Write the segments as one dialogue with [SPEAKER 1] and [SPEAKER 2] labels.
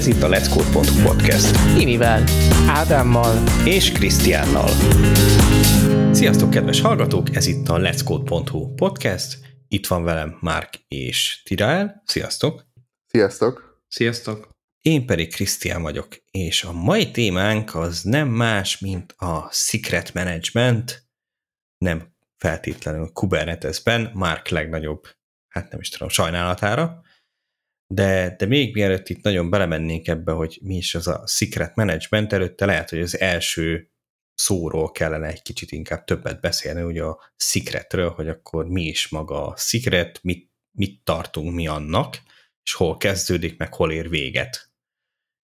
[SPEAKER 1] Ez itt a Let's Code.hu podcast.
[SPEAKER 2] Timivel, Ádámmal
[SPEAKER 1] és Krisztiánnal. Sziasztok, kedves hallgatók! Ez itt a Let's Code.hu podcast. Itt van velem Márk és Tirael. Sziasztok!
[SPEAKER 3] Sziasztok!
[SPEAKER 2] Sziasztok!
[SPEAKER 1] Én pedig Krisztián vagyok, és a mai témánk az nem más, mint a Secret Management, nem feltétlenül Kubernetesben, Mark legnagyobb, hát nem is tudom, sajnálatára, de, de még mielőtt itt nagyon belemennénk ebbe, hogy mi is az a secret management, előtte lehet, hogy az első szóról kellene egy kicsit inkább többet beszélni, ugye a secretről, hogy akkor mi is maga a secret, mit, mit tartunk mi annak, és hol kezdődik, meg hol ér véget.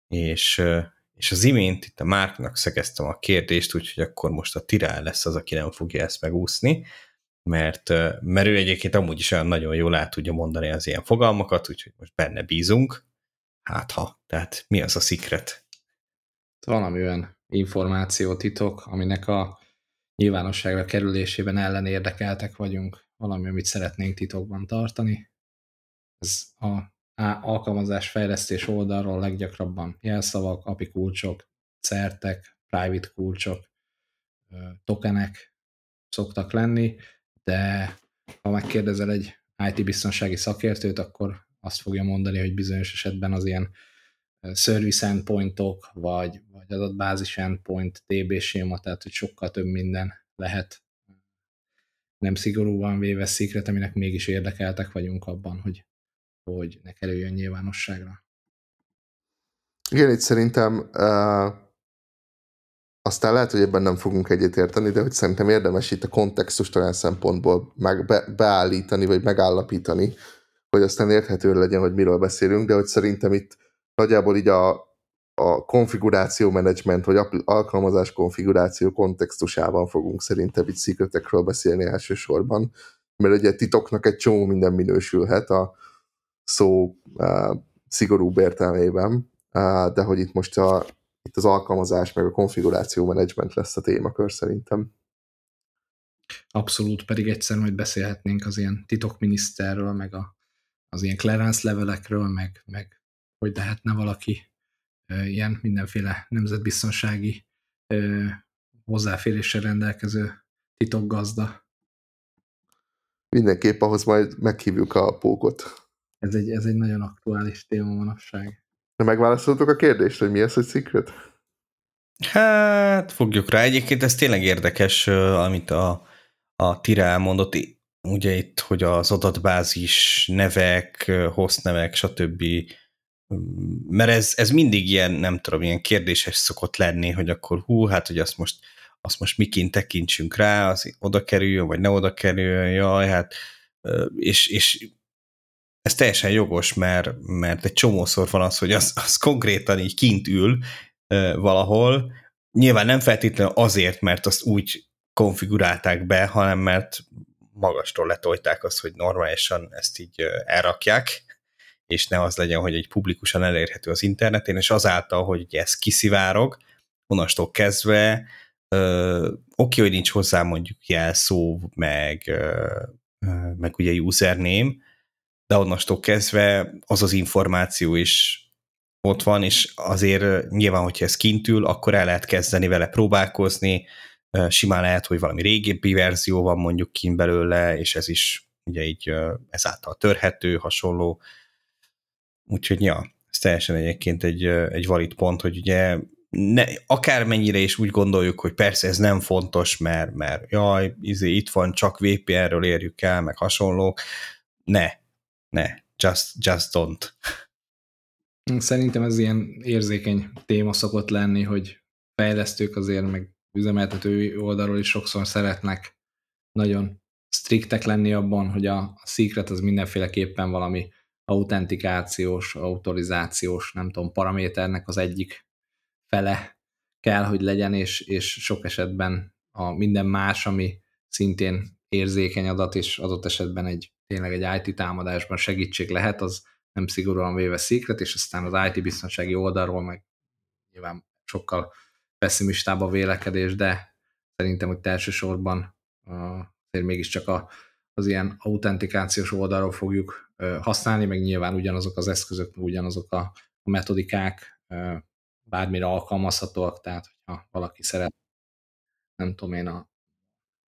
[SPEAKER 1] És, és az imént itt a Márknak szegeztem a kérdést, úgyhogy akkor most a Tirál lesz az, aki nem fogja ezt megúszni, mert, mert ő egyébként amúgy is olyan nagyon jól át tudja mondani az ilyen fogalmakat, úgyhogy most benne bízunk. Hát ha, tehát mi az a secret?
[SPEAKER 2] Valami olyan információtitok, aminek a nyilvánosságra kerülésében ellen érdekeltek vagyunk, valami, amit szeretnénk titokban tartani. Ez a alkalmazás fejlesztés oldalról leggyakrabban jelszavak, API kulcsok, certek, private kulcsok, tokenek szoktak lenni, de ha megkérdezel egy IT biztonsági szakértőt, akkor azt fogja mondani, hogy bizonyos esetben az ilyen service endpointok, vagy, vagy adatbázis endpoint, DB séma, tehát hogy sokkal több minden lehet nem szigorúan véve szikret, aminek mégis érdekeltek vagyunk abban, hogy, hogy ne kerüljön nyilvánosságra.
[SPEAKER 3] Igen, itt szerintem uh, aztán lehet, hogy ebben nem fogunk egyetérteni, de hogy szerintem érdemes itt a kontextust olyan szempontból meg be, beállítani, vagy megállapítani, hogy aztán érthető legyen, hogy miről beszélünk, de hogy szerintem itt nagyjából így a, a konfiguráció menedzsment, vagy alkalmazás konfiguráció kontextusában fogunk szerintem itt szikretekről beszélni elsősorban, mert ugye titoknak egy csomó minden minősülhet a szó uh, szigorúbb értelmében, uh, de hogy itt most a itt az alkalmazás meg a konfiguráció menedzsment lesz a témakör szerintem.
[SPEAKER 2] Abszolút, pedig egyszer majd beszélhetnénk az ilyen titokminiszterről, meg a, az ilyen clearance levelekről, meg, meg hogy lehetne valaki e, ilyen mindenféle nemzetbiztonsági e, hozzáféréssel rendelkező titokgazda.
[SPEAKER 3] Mindenképp ahhoz majd meghívjuk a pókot.
[SPEAKER 2] Ez egy, ez egy nagyon aktuális téma manapság.
[SPEAKER 3] Megválaszoltuk a kérdést, hogy mi az, hogy secret?
[SPEAKER 1] Hát, fogjuk rá. Egyébként ez tényleg érdekes, amit a, a Tira elmondott, ugye itt, hogy az adatbázis nevek, hostnevek, stb. Mert ez, ez mindig ilyen, nem tudom, ilyen kérdéses szokott lenni, hogy akkor hú, hát, hogy azt most, azt most miként tekintsünk rá, az oda kerüljön, vagy ne oda kerüljön, jaj, hát, és, és ez teljesen jogos, mert, mert egy csomószor van az, hogy az, az konkrétan így kint ül uh, valahol, nyilván nem feltétlenül azért, mert azt úgy konfigurálták be, hanem mert magastól letolták azt, hogy normálisan ezt így elrakják, és ne az legyen, hogy egy publikusan elérhető az interneten, és azáltal, hogy ez kiszivárog, onnastól kezdve uh, oké, hogy nincs hozzá mondjuk jelszó, meg, uh, meg ugye username, de onnastól kezdve az az információ is ott van, és azért nyilván, hogyha ez kint ül, akkor el lehet kezdeni vele próbálkozni, simán lehet, hogy valami régebbi verzió van mondjuk kint belőle, és ez is ugye így ezáltal törhető, hasonló. Úgyhogy ja, ez teljesen egyébként egy, egy valid pont, hogy ugye ne, akármennyire is úgy gondoljuk, hogy persze ez nem fontos, mert, mert jaj, izé, itt van, csak VPN-ről érjük el, meg hasonlók, ne, ne, just, just don't.
[SPEAKER 2] Szerintem ez ilyen érzékeny téma szokott lenni, hogy fejlesztők azért, meg üzemeltető oldalról is sokszor szeretnek nagyon striktek lenni abban, hogy a secret az mindenféleképpen valami autentikációs, autorizációs, nem tudom, paraméternek az egyik fele kell, hogy legyen, és, és sok esetben a minden más, ami szintén érzékeny adat, és adott esetben egy tényleg egy IT támadásban segítség lehet, az nem szigorúan véve secret, és aztán az IT biztonsági oldalról meg nyilván sokkal pessimistább a vélekedés, de szerintem, hogy elsősorban azért mégiscsak a, az ilyen autentikációs oldalról fogjuk használni, meg nyilván ugyanazok az eszközök, ugyanazok a a metodikák bármire alkalmazhatóak, tehát hogyha valaki szeret, nem tudom én, a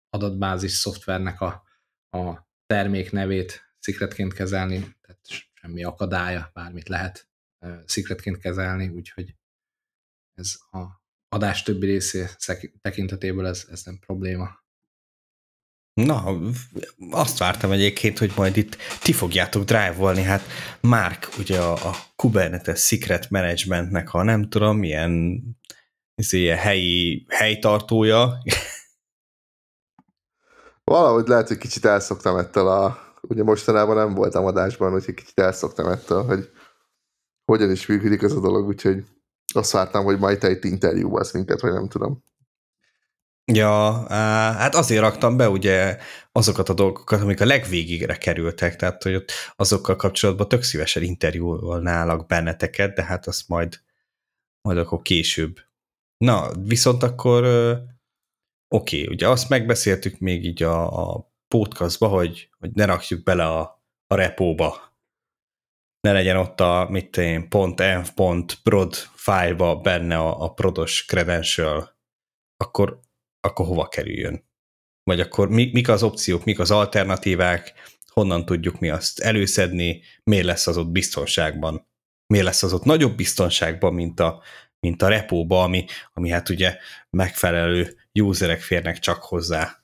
[SPEAKER 2] adatbázis szoftvernek a, a termék nevét szikretként kezelni, tehát semmi akadálya, bármit lehet szikretként kezelni, úgyhogy ez a adás többi részé tekintetéből ez, ez nem probléma.
[SPEAKER 1] Na, azt vártam egyébként, hogy majd itt ti fogjátok drive-olni, hát Mark ugye a, a Kubernetes Secret Managementnek a nem tudom milyen ilyen helyi helytartója.
[SPEAKER 3] Valahogy lehet, hogy kicsit elszoktam ettől a... Ugye mostanában nem voltam adásban, úgyhogy kicsit elszoktam ettől, hogy hogyan is működik ez a dolog, úgyhogy azt vártam, hogy majd te itt interjúbasz minket, vagy nem tudom.
[SPEAKER 1] Ja, hát azért raktam be ugye azokat a dolgokat, amik a legvégigre kerültek, tehát hogy ott azokkal kapcsolatban tök szívesen interjúolnálak benneteket, de hát azt majd, majd akkor később. Na, viszont akkor oké, okay, ugye azt megbeszéltük még így a, a podcastba, hogy, hogy ne rakjuk bele a, a repóba ne legyen ott a mit én, pont env, pont prod fájlba benne a, a prodos credential, akkor, akkor hova kerüljön? Vagy akkor mi, mik az opciók, mik az alternatívák, honnan tudjuk mi azt előszedni, miért lesz az ott biztonságban? Miért lesz az ott nagyobb biztonságban, mint a, mint a repóba, ami, ami hát ugye megfelelő userek férnek csak hozzá.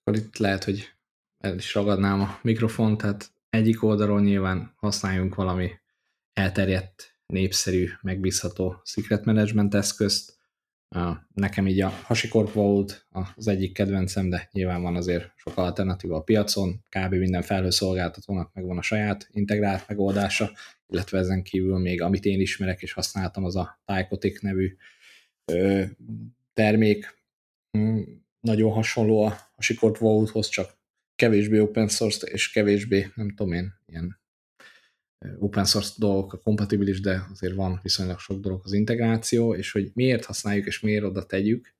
[SPEAKER 2] Akkor itt lehet, hogy el is ragadnám a mikrofont, tehát egyik oldalról nyilván használjunk valami elterjedt, népszerű, megbízható secret management eszközt. Nekem így a HashiCorp Vault az egyik kedvencem, de nyilván van azért sok alternatíva a piacon, kb. minden felhőszolgáltatónak megvan a saját integrált megoldása, illetve ezen kívül még amit én ismerek és használtam, az a Tycotic nevű termék. Hmm, nagyon hasonló a HashiCorp Vaulthoz, csak kevésbé open source és kevésbé, nem tudom én, ilyen open source dolgok a kompatibilis, de azért van viszonylag sok dolog az integráció, és hogy miért használjuk és miért oda tegyük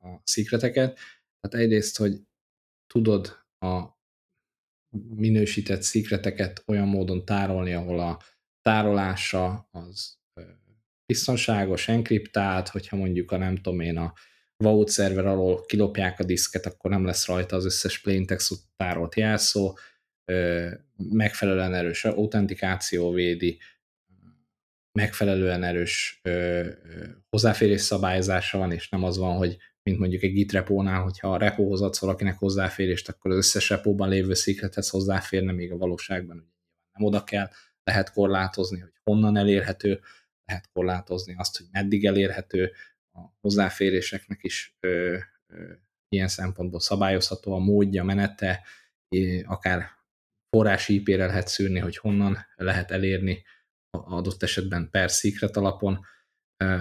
[SPEAKER 2] a szikreteket. Tehát egyrészt, hogy tudod a minősített szikreteket olyan módon tárolni, ahol a tárolása az biztonságos, enkriptált, hogyha mondjuk a nem tudom én a Vault szerver alól kilopják a diszket, akkor nem lesz rajta az összes plaintext tárolt jelszó, megfelelően erős autentikáció védi, megfelelően erős hozzáférés szabályozása van, és nem az van, hogy mint mondjuk egy git repónál, hogyha a repóhoz adsz valakinek hozzáférést, akkor az összes repóban lévő sziklethez hozzáférne, még a valóságban nem oda kell, lehet korlátozni, hogy honnan elérhető, lehet korlátozni azt, hogy meddig elérhető, a hozzáféréseknek is ö, ö, ilyen szempontból szabályozható a módja, menete, akár forrási IP-re lehet szűrni, hogy honnan lehet elérni adott esetben per secret alapon.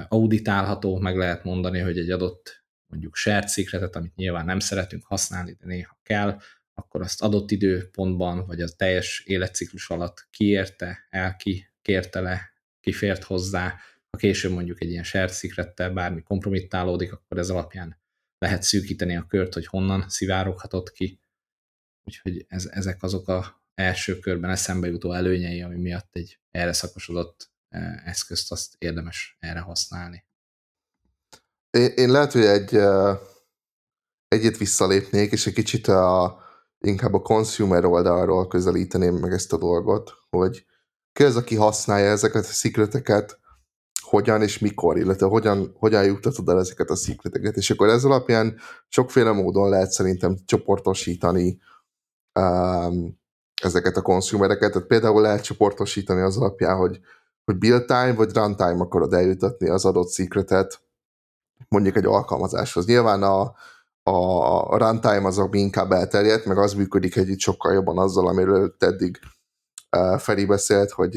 [SPEAKER 2] Auditálható, meg lehet mondani, hogy egy adott mondjuk shared secretet, amit nyilván nem szeretünk használni, de néha kell, akkor azt adott időpontban, vagy a teljes életciklus alatt kiérte, el ki, le, kifért hozzá, ha később mondjuk egy ilyen shared secrettel bármi kompromittálódik, akkor ez alapján lehet szűkíteni a kört, hogy honnan szivároghatott ki. Úgyhogy ez, ezek azok a első körben eszembe jutó előnyei, ami miatt egy erre szakosodott e, eszközt azt érdemes erre használni.
[SPEAKER 3] Én, én lehet, hogy egy egyet visszalépnék, és egy kicsit a, inkább a consumer oldalról közelíteném meg ezt a dolgot, hogy ki az, aki használja ezeket a szikleteket, hogyan és mikor, illetve hogyan, hogyan juttatod el ezeket a szikleteket. És akkor ez alapján sokféle módon lehet szerintem csoportosítani um, ezeket a konsumereket. Tehát például lehet csoportosítani az alapján, hogy, hogy build time vagy runtime akarod eljutatni az adott szikletet mondjuk egy alkalmazáshoz. Nyilván a, a runtime az, ami inkább elterjedt, meg az működik együtt sokkal jobban azzal, amiről eddig Feri beszélt, hogy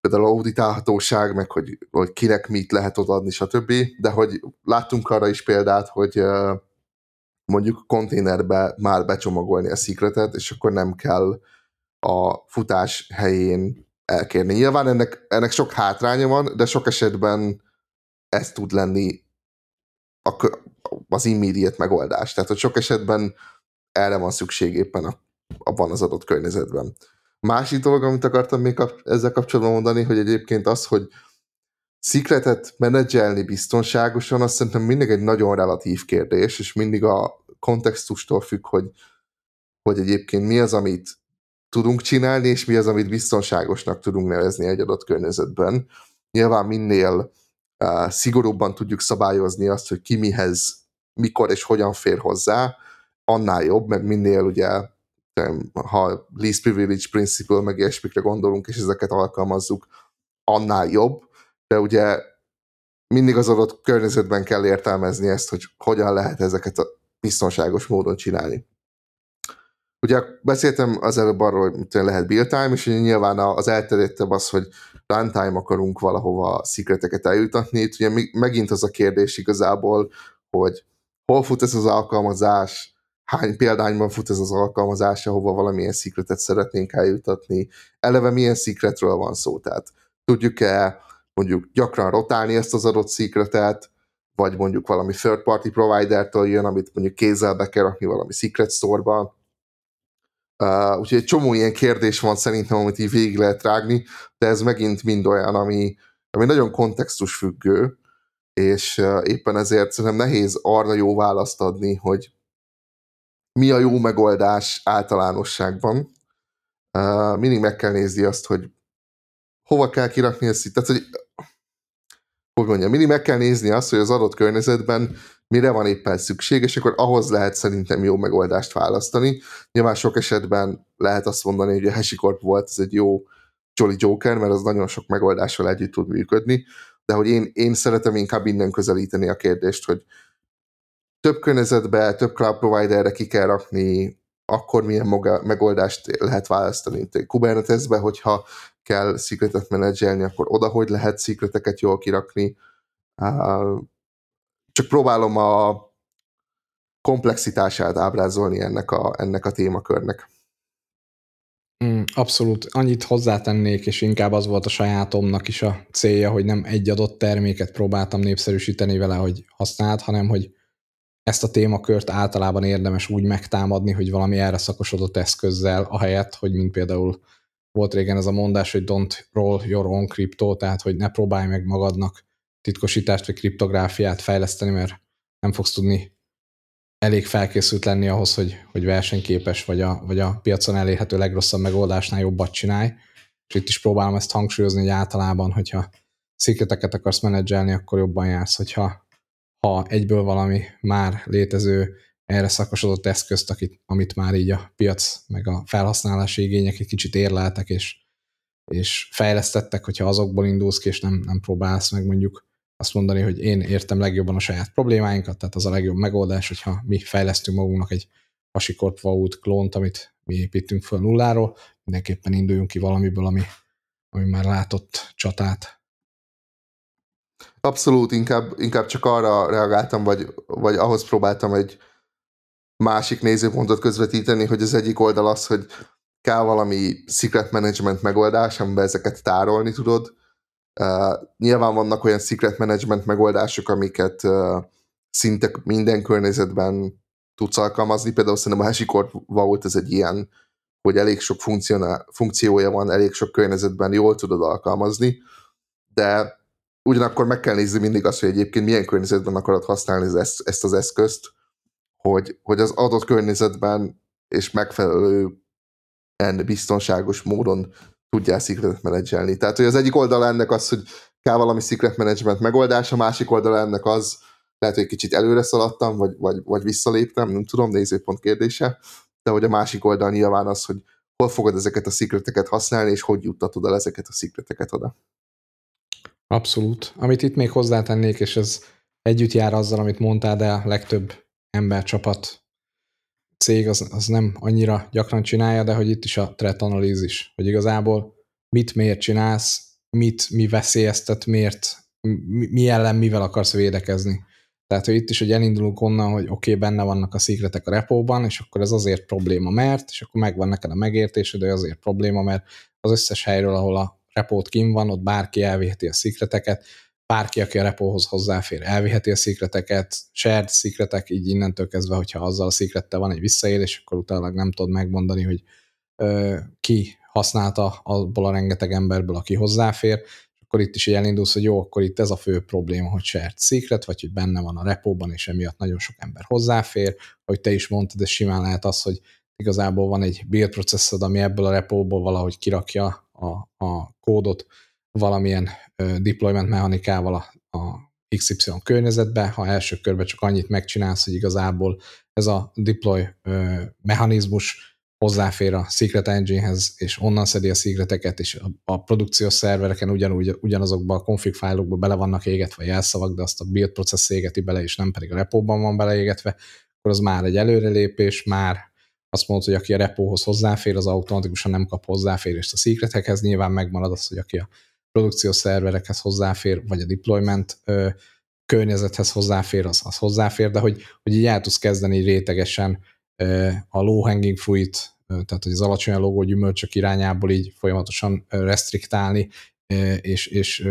[SPEAKER 3] például auditálhatóság, meg hogy, hogy kinek mit lehet odaadni, stb. De hogy láttunk arra is példát, hogy mondjuk konténerbe már becsomagolni a secretet, és akkor nem kell a futás helyén elkérni. Nyilván ennek, ennek sok hátránya van, de sok esetben ez tud lenni a, az immediate megoldás. Tehát, hogy sok esetben erre van szükség éppen a, abban az adott környezetben. Másik dolog, amit akartam még ezzel kapcsolatban mondani, hogy egyébként az, hogy Secretet menedzselni biztonságosan, azt szerintem mindig egy nagyon relatív kérdés, és mindig a kontextustól függ, hogy, hogy egyébként mi az, amit tudunk csinálni, és mi az, amit biztonságosnak tudunk nevezni egy adott környezetben. Nyilván minél uh, szigorúbban tudjuk szabályozni azt, hogy ki mihez, mikor és hogyan fér hozzá, annál jobb, meg minél ugye ha least privilege principle, meg ilyesmikre gondolunk, és ezeket alkalmazzuk, annál jobb, de ugye mindig az adott környezetben kell értelmezni ezt, hogy hogyan lehet ezeket a biztonságos módon csinálni. Ugye beszéltem az előbb arról, hogy lehet build time, és nyilván az elterjedtebb az, hogy runtime akarunk valahova szikreteket eljutatni. Itt ugye megint az a kérdés igazából, hogy hol fut ez az alkalmazás, hány példányban fut ez az alkalmazás, ahova valamilyen szikretet szeretnénk eljutatni, eleve milyen szikretről van szó, tehát tudjuk-e mondjuk gyakran rotálni ezt az adott szikretet, vagy mondjuk valami third party provider-től jön, amit mondjuk kézzel be kell rakni valami secret store-ba. Uh, úgyhogy egy csomó ilyen kérdés van szerintem, amit így végig lehet rágni, de ez megint mind olyan, ami, ami nagyon kontextus függő, és uh, éppen ezért szerintem nehéz arra jó választ adni, hogy mi a jó megoldás általánosságban. Uh, mindig meg kell nézni azt, hogy hova kell kirakni ezt, tehát hogy hogy mondjam, mindig meg kell nézni azt, hogy az adott környezetben mire van éppen szükség, és akkor ahhoz lehet szerintem jó megoldást választani. Nyilván sok esetben lehet azt mondani, hogy a HashiCorp volt, ez egy jó Jolly Joker, mert az nagyon sok megoldással együtt tud működni, de hogy én, én szeretem inkább innen közelíteni a kérdést, hogy több környezetbe, több cloud providerre ki kell rakni, akkor milyen megoldást lehet választani. Kubernetesbe, hogyha kell secretet menedzselni, akkor oda hogy lehet secreteket jól kirakni. Csak próbálom a komplexitását ábrázolni ennek a, ennek a témakörnek.
[SPEAKER 2] Mm, abszolút. Annyit hozzátennék, és inkább az volt a sajátomnak is a célja, hogy nem egy adott terméket próbáltam népszerűsíteni vele, hogy használd, hanem hogy ezt a témakört általában érdemes úgy megtámadni, hogy valami erre szakosodott eszközzel, ahelyett, hogy mint például volt régen ez a mondás, hogy don't roll your own crypto, tehát hogy ne próbálj meg magadnak titkosítást vagy kriptográfiát fejleszteni, mert nem fogsz tudni elég felkészült lenni ahhoz, hogy, hogy versenyképes vagy a, vagy a piacon elérhető legrosszabb megoldásnál jobbat csinálj. És itt is próbálom ezt hangsúlyozni, hogy általában, hogyha szikreteket akarsz menedzselni, akkor jobban jársz, hogyha ha egyből valami már létező erre szakosodott eszközt, akit, amit már így a piac meg a felhasználási igények egy kicsit érleltek, és, és fejlesztettek, hogyha azokból indulsz ki, és nem, nem próbálsz meg mondjuk azt mondani, hogy én értem legjobban a saját problémáinkat, tehát az a legjobb megoldás, hogyha mi fejlesztünk magunknak egy HashiCorp Vault klónt, amit mi építünk föl nulláról, mindenképpen induljunk ki valamiből, ami, ami már látott csatát.
[SPEAKER 3] Abszolút, inkább, inkább csak arra reagáltam, vagy, vagy ahhoz próbáltam egy másik nézőpontot közvetíteni, hogy az egyik oldal az, hogy kell valami secret management megoldás, amiben ezeket tárolni tudod. Uh, nyilván vannak olyan secret management megoldások, amiket uh, szinte minden környezetben tudsz alkalmazni. Például szerintem a HashiCorp Vault ez egy ilyen, hogy elég sok funkciója van, elég sok környezetben jól tudod alkalmazni, de ugyanakkor meg kell nézni mindig azt, hogy egyébként milyen környezetben akarod használni ezt, ezt az eszközt, hogy, hogy az adott környezetben és megfelelő biztonságos módon tudjál secret menedzselni. Tehát, hogy az egyik oldal ennek az, hogy kell valami secret management megoldás, a másik oldal ennek az, lehet, hogy kicsit előre szaladtam, vagy, vagy, vagy visszaléptem, nem tudom, nézőpont kérdése, de hogy a másik oldal nyilván az, hogy hol fogod ezeket a szikreteket használni, és hogy juttatod el ezeket a szikreteket oda.
[SPEAKER 2] Abszolút. Amit itt még hozzátennék, és ez együtt jár azzal, amit mondtál, de a legtöbb embercsapat cég az, az nem annyira gyakran csinálja, de hogy itt is a threat analízis, hogy igazából mit miért csinálsz, mit mi veszélyeztet, miért, mi, mi ellen mivel akarsz védekezni. Tehát, hogy itt is, hogy elindulunk onnan, hogy oké, okay, benne vannak a szikretek a repóban, és akkor ez azért probléma, mert, és akkor megvan neked a megértésed, hogy azért probléma, mert az összes helyről, ahol a repót kim van, ott bárki elviheti a szikreteket, bárki, aki a repóhoz hozzáfér, elviheti a szikreteket, shared szikretek, így innentől kezdve, hogyha azzal a szikrettel van egy visszaélés, akkor utána nem tudod megmondani, hogy ö, ki használta abból a rengeteg emberből, aki hozzáfér, akkor itt is elindulsz, hogy jó, akkor itt ez a fő probléma, hogy shared secret, vagy hogy benne van a repóban, és emiatt nagyon sok ember hozzáfér. Hogy te is mondtad, ez simán lehet az, hogy igazából van egy build processzod, ami ebből a repóból valahogy kirakja a, a kódot valamilyen deployment mechanikával a, a XY környezetbe, ha első körben csak annyit megcsinálsz, hogy igazából ez a deploy mechanizmus hozzáfér a Secret Enginehez, és onnan szedi a secreteket, és a, a produkciós szervereken ugyanúgy, ugyanazokban a config fájlokban bele vannak égetve jelszavak, de azt a build process égeti bele, és nem pedig a repóban van beleégetve, akkor az már egy előrelépés, már azt mondod, hogy aki a repóhoz hozzáfér, az automatikusan nem kap hozzáférést a secretekhez, nyilván megmarad az, hogy aki a produkciós szerverekhez hozzáfér, vagy a deployment ö, környezethez hozzáfér, az, az hozzáfér, de hogy, hogy így el tudsz kezdeni rétegesen ö, a low hanging fruit tehát hogy az alacsony logó gyümölcsök irányából így folyamatosan restriktálni, és, és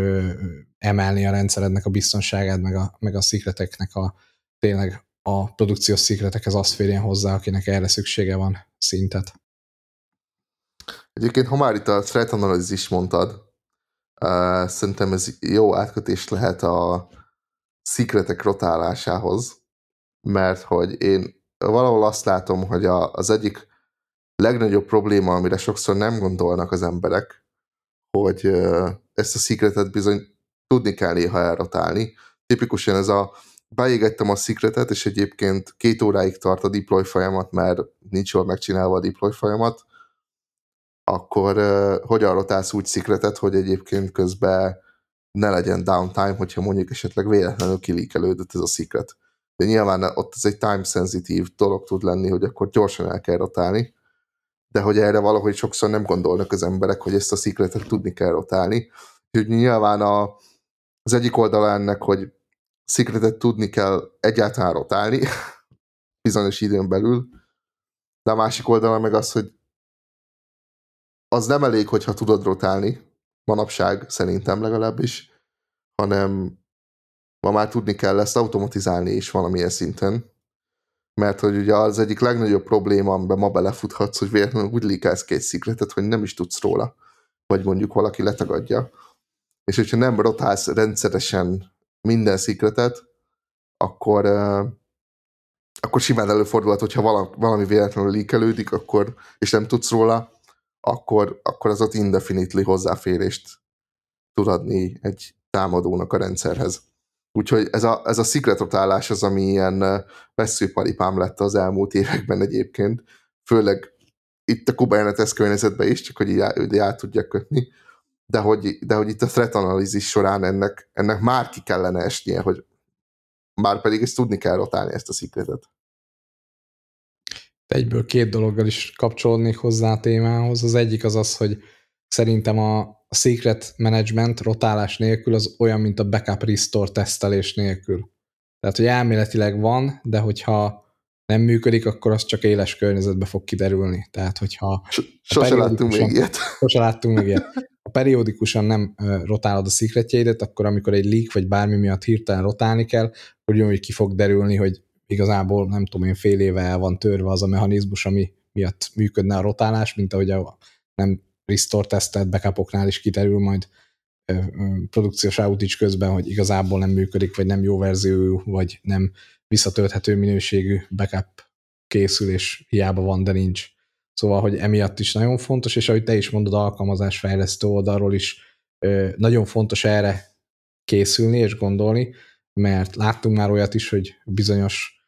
[SPEAKER 2] emelni a rendszerednek a biztonságát, meg a, meg a szikleteknek a tényleg a produkciós szikletekhez azt férjen hozzá, akinek erre szüksége van szintet.
[SPEAKER 3] Egyébként, ha már itt a threat analysis is mondtad, uh, szerintem ez jó átkötés lehet a szikletek rotálásához, mert hogy én valahol azt látom, hogy a, az egyik legnagyobb probléma, amire sokszor nem gondolnak az emberek, hogy ezt a secretet bizony tudni kell néha elrotálni. Tipikusan ez a beégettem a secretet, és egyébként két óráig tart a deploy folyamat, mert nincs jól megcsinálva a deploy folyamat, akkor uh, hogyan rotálsz úgy secretet, hogy egyébként közben ne legyen downtime, hogyha mondjuk esetleg véletlenül kilíkelődött ez a secret. De nyilván ott ez egy time-sensitive dolog tud lenni, hogy akkor gyorsan el kell rotálni de hogy erre valahogy sokszor nem gondolnak az emberek, hogy ezt a szikletet tudni kell rotálni. Úgyhogy nyilván a, az egyik oldala ennek, hogy szikletet tudni kell egyáltalán rotálni, bizonyos időn belül, de a másik oldala meg az, hogy az nem elég, hogyha tudod rotálni, manapság szerintem legalábbis, hanem ma már tudni kell ezt automatizálni is valamilyen szinten, mert hogy ugye az egyik legnagyobb probléma, amiben ma belefuthatsz, hogy véletlenül úgy líkelsz két szikletet, hogy nem is tudsz róla, vagy mondjuk valaki letagadja. És hogyha nem rotálsz rendszeresen minden szikletet, akkor, akkor simán előfordulhat, hogyha valami véletlenül líkelődik, akkor, és nem tudsz róla, akkor, akkor az ott indefinitely hozzáférést tud adni egy támadónak a rendszerhez. Úgyhogy ez a, ez a szikletotálás az, ami ilyen veszőparipám lett az elmúlt években egyébként, főleg itt a Kubernetes környezetben is, csak hogy így, így el tudják kötni, de hogy, de hogy itt a threat analysis során ennek, ennek már ki kellene esnie, hogy már pedig ezt tudni kell rotálni ezt a szikletet.
[SPEAKER 2] Egyből két dologgal is kapcsolódnék hozzá a témához. Az egyik az az, hogy szerintem a, a secret management rotálás nélkül az olyan, mint a backup restore tesztelés nélkül. Tehát, hogy elméletileg van, de hogyha nem működik, akkor az csak éles környezetbe fog kiderülni. Tehát, hogyha...
[SPEAKER 3] Sose láttunk még ilyet.
[SPEAKER 2] Sose láttunk még ilyet. Ha periódikusan nem rotálod a szikretjeidet, akkor amikor egy leak vagy bármi miatt hirtelen rotálni kell, akkor hogy ki fog derülni, hogy igazából nem tudom én fél éve el van törve az a mechanizmus, ami miatt működne a rotálás, mint ahogy a nem restore tesztelt backupoknál is kiderül majd produkciós outage közben, hogy igazából nem működik, vagy nem jó verziójú, vagy nem visszatölthető minőségű backup készül, és hiába van, de nincs. Szóval, hogy emiatt is nagyon fontos, és ahogy te is mondod, alkalmazás fejlesztő oldalról is nagyon fontos erre készülni és gondolni, mert láttunk már olyat is, hogy bizonyos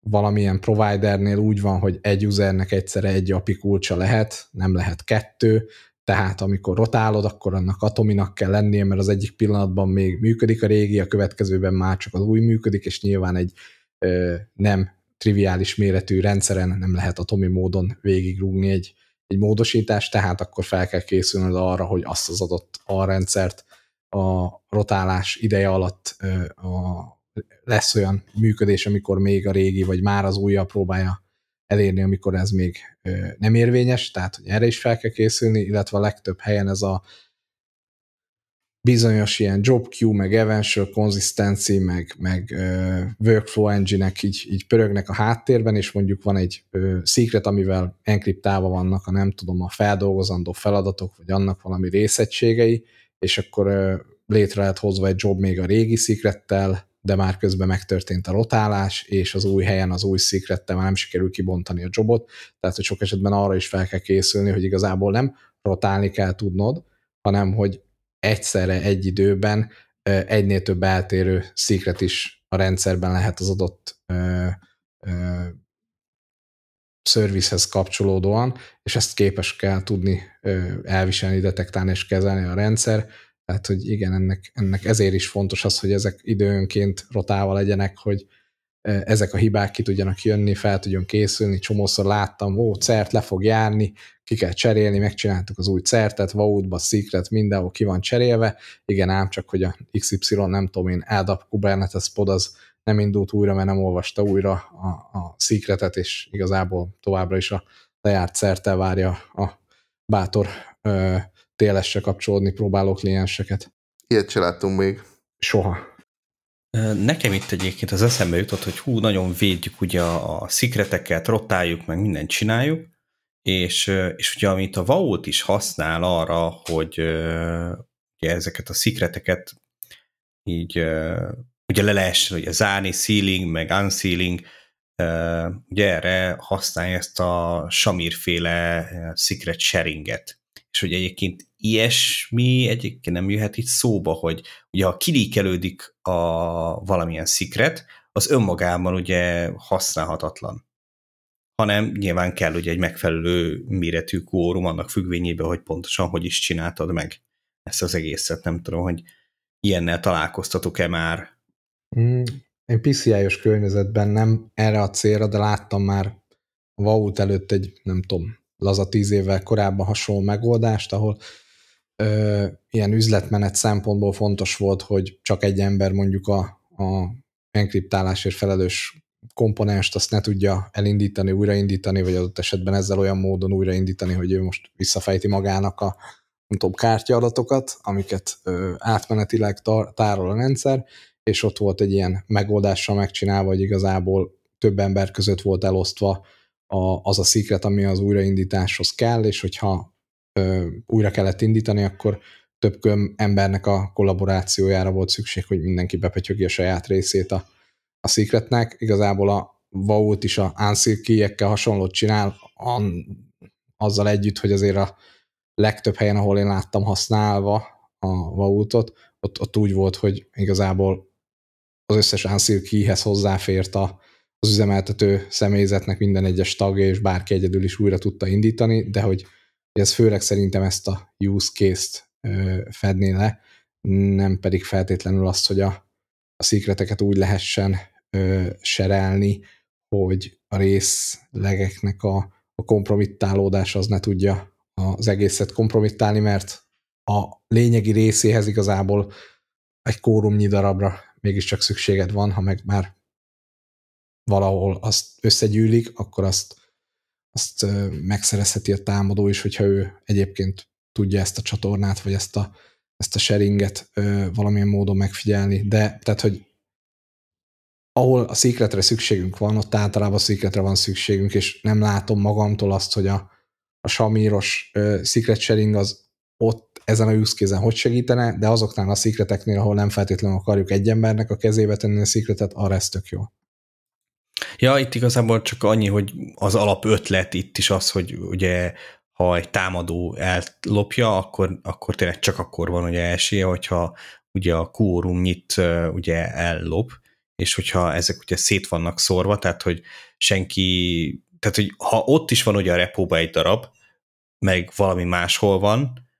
[SPEAKER 2] valamilyen providernél úgy van, hogy egy usernek egyszerre egy API kulcsa lehet, nem lehet kettő, tehát amikor rotálod, akkor annak atominak kell lennie, mert az egyik pillanatban még működik a régi, a következőben már csak az új működik, és nyilván egy ö, nem triviális méretű rendszeren nem lehet atomi módon végigrúgni egy, egy módosítást, tehát akkor fel kell készülnöd arra, hogy azt az adott alrendszert a rotálás ideje alatt a lesz olyan működés, amikor még a régi, vagy már az újabb próbálja elérni, amikor ez még nem érvényes, tehát hogy erre is fel kell készülni, illetve a legtöbb helyen ez a bizonyos ilyen job queue, meg eventual consistency, meg, meg uh, workflow engine-ek így, így pörögnek a háttérben, és mondjuk van egy uh, secret, amivel enkriptálva vannak a nem tudom, a feldolgozandó feladatok, vagy annak valami részegységei, és akkor uh, létre lehet hozva egy job még a régi secrettel, de már közben megtörtént a rotálás, és az új helyen az új secrettel már nem sikerül kibontani a jobot, tehát hogy sok esetben arra is fel kell készülni, hogy igazából nem rotálni kell tudnod, hanem hogy egyszerre egy időben egynél több eltérő secret is a rendszerben lehet az adott szervizhez kapcsolódóan, és ezt képes kell tudni elviselni, detektálni és kezelni a rendszer. Tehát, hogy igen, ennek, ennek ezért is fontos az, hogy ezek időnként rotálva legyenek, hogy ezek a hibák ki tudjanak jönni, fel tudjon készülni, csomószor láttam, ó, cert le fog járni, ki kell cserélni, megcsináltuk az új certet, Vault-ba, Secret, mindenhol ki van cserélve, igen, ám csak, hogy a XY, nem tudom én, ADAP Kubernetes pod az nem indult újra, mert nem olvasta újra a, a Secretet, és igazából továbbra is a lejárt certel várja a bátor ö, TLS-se kapcsolódni próbáló klienseket.
[SPEAKER 3] Ilyet se láttunk még.
[SPEAKER 2] Soha.
[SPEAKER 1] Nekem itt egyébként az eszembe jutott, hogy hú, nagyon védjük ugye a, a szikreteket, rotáljuk, meg mindent csináljuk, és, és ugye amit a Vault is használ arra, hogy ugye ezeket a szikreteket így ugye le lehessen ugye zárni, sealing, meg unsealing, ugye erre használja ezt a Samir féle secret sharinget. És hogy egyébként ilyesmi egyébként nem jöhet itt szóba, hogy ugye ha kilíkelődik a valamilyen szikret, az önmagában ugye használhatatlan hanem nyilván kell ugye egy megfelelő méretű kórum annak függvényében, hogy pontosan hogy is csináltad meg ezt az egészet. Nem tudom, hogy ilyennel találkoztatok-e már?
[SPEAKER 2] Mm, én PCI-os környezetben nem erre a célra, de láttam már a Vault előtt egy, nem tudom, laza tíz évvel korábban hasonló megoldást, ahol ö, ilyen üzletmenet szempontból fontos volt, hogy csak egy ember mondjuk a, a enkriptálásért felelős komponenst azt ne tudja elindítani, újraindítani, vagy adott esetben ezzel olyan módon újraindítani, hogy ő most visszafejti magának a nem tudom, kártyaadatokat, amiket ö, átmenetileg tar- tárol a rendszer, és ott volt egy ilyen megoldással megcsinálva, hogy igazából több ember között volt elosztva a, az a szikret, ami az újraindításhoz kell, és hogyha ö, újra kellett indítani, akkor több embernek a kollaborációjára volt szükség, hogy mindenki bepetyögi a saját részét a, a Secretnek. Igazából a Vault is a Unseal key hasonlót csinál, an, azzal együtt, hogy azért a legtöbb helyen, ahol én láttam használva a Vaultot, ott, ott úgy volt, hogy igazából az összes Unseal keyhez hozzáfért a, az üzemeltető személyzetnek minden egyes tagja, és bárki egyedül is újra tudta indítani, de hogy ez főleg szerintem ezt a use case-t fedné le, nem pedig feltétlenül azt, hogy a, a szikreteket úgy lehessen ö, serelni, hogy a részlegeknek a, a kompromittálódás az ne tudja az egészet kompromittálni, mert a lényegi részéhez igazából egy kórumnyi darabra mégiscsak szükséged van, ha meg már valahol azt összegyűlik, akkor azt, azt megszerezheti a támadó is, hogyha ő egyébként tudja ezt a csatornát, vagy ezt a, ezt a sharinget valamilyen módon megfigyelni. De tehát, hogy ahol a székletre szükségünk van, ott általában a székletre van szükségünk, és nem látom magamtól azt, hogy a, a samíros uh, secret sharing az ott ezen a use case hogy segítene, de azoknál a szikleteknél, ahol nem feltétlenül akarjuk egy embernek a kezébe tenni a szikletet, arra ez tök jó.
[SPEAKER 1] Ja, itt igazából csak annyi, hogy az alapötlet itt is az, hogy ugye ha egy támadó ellopja, akkor, akkor tényleg csak akkor van ugye esélye, hogyha ugye a quorum nyit ugye ellop, és hogyha ezek ugye szét vannak szórva, tehát hogy senki, tehát hogy ha ott is van ugye a repóba egy darab, meg valami máshol van,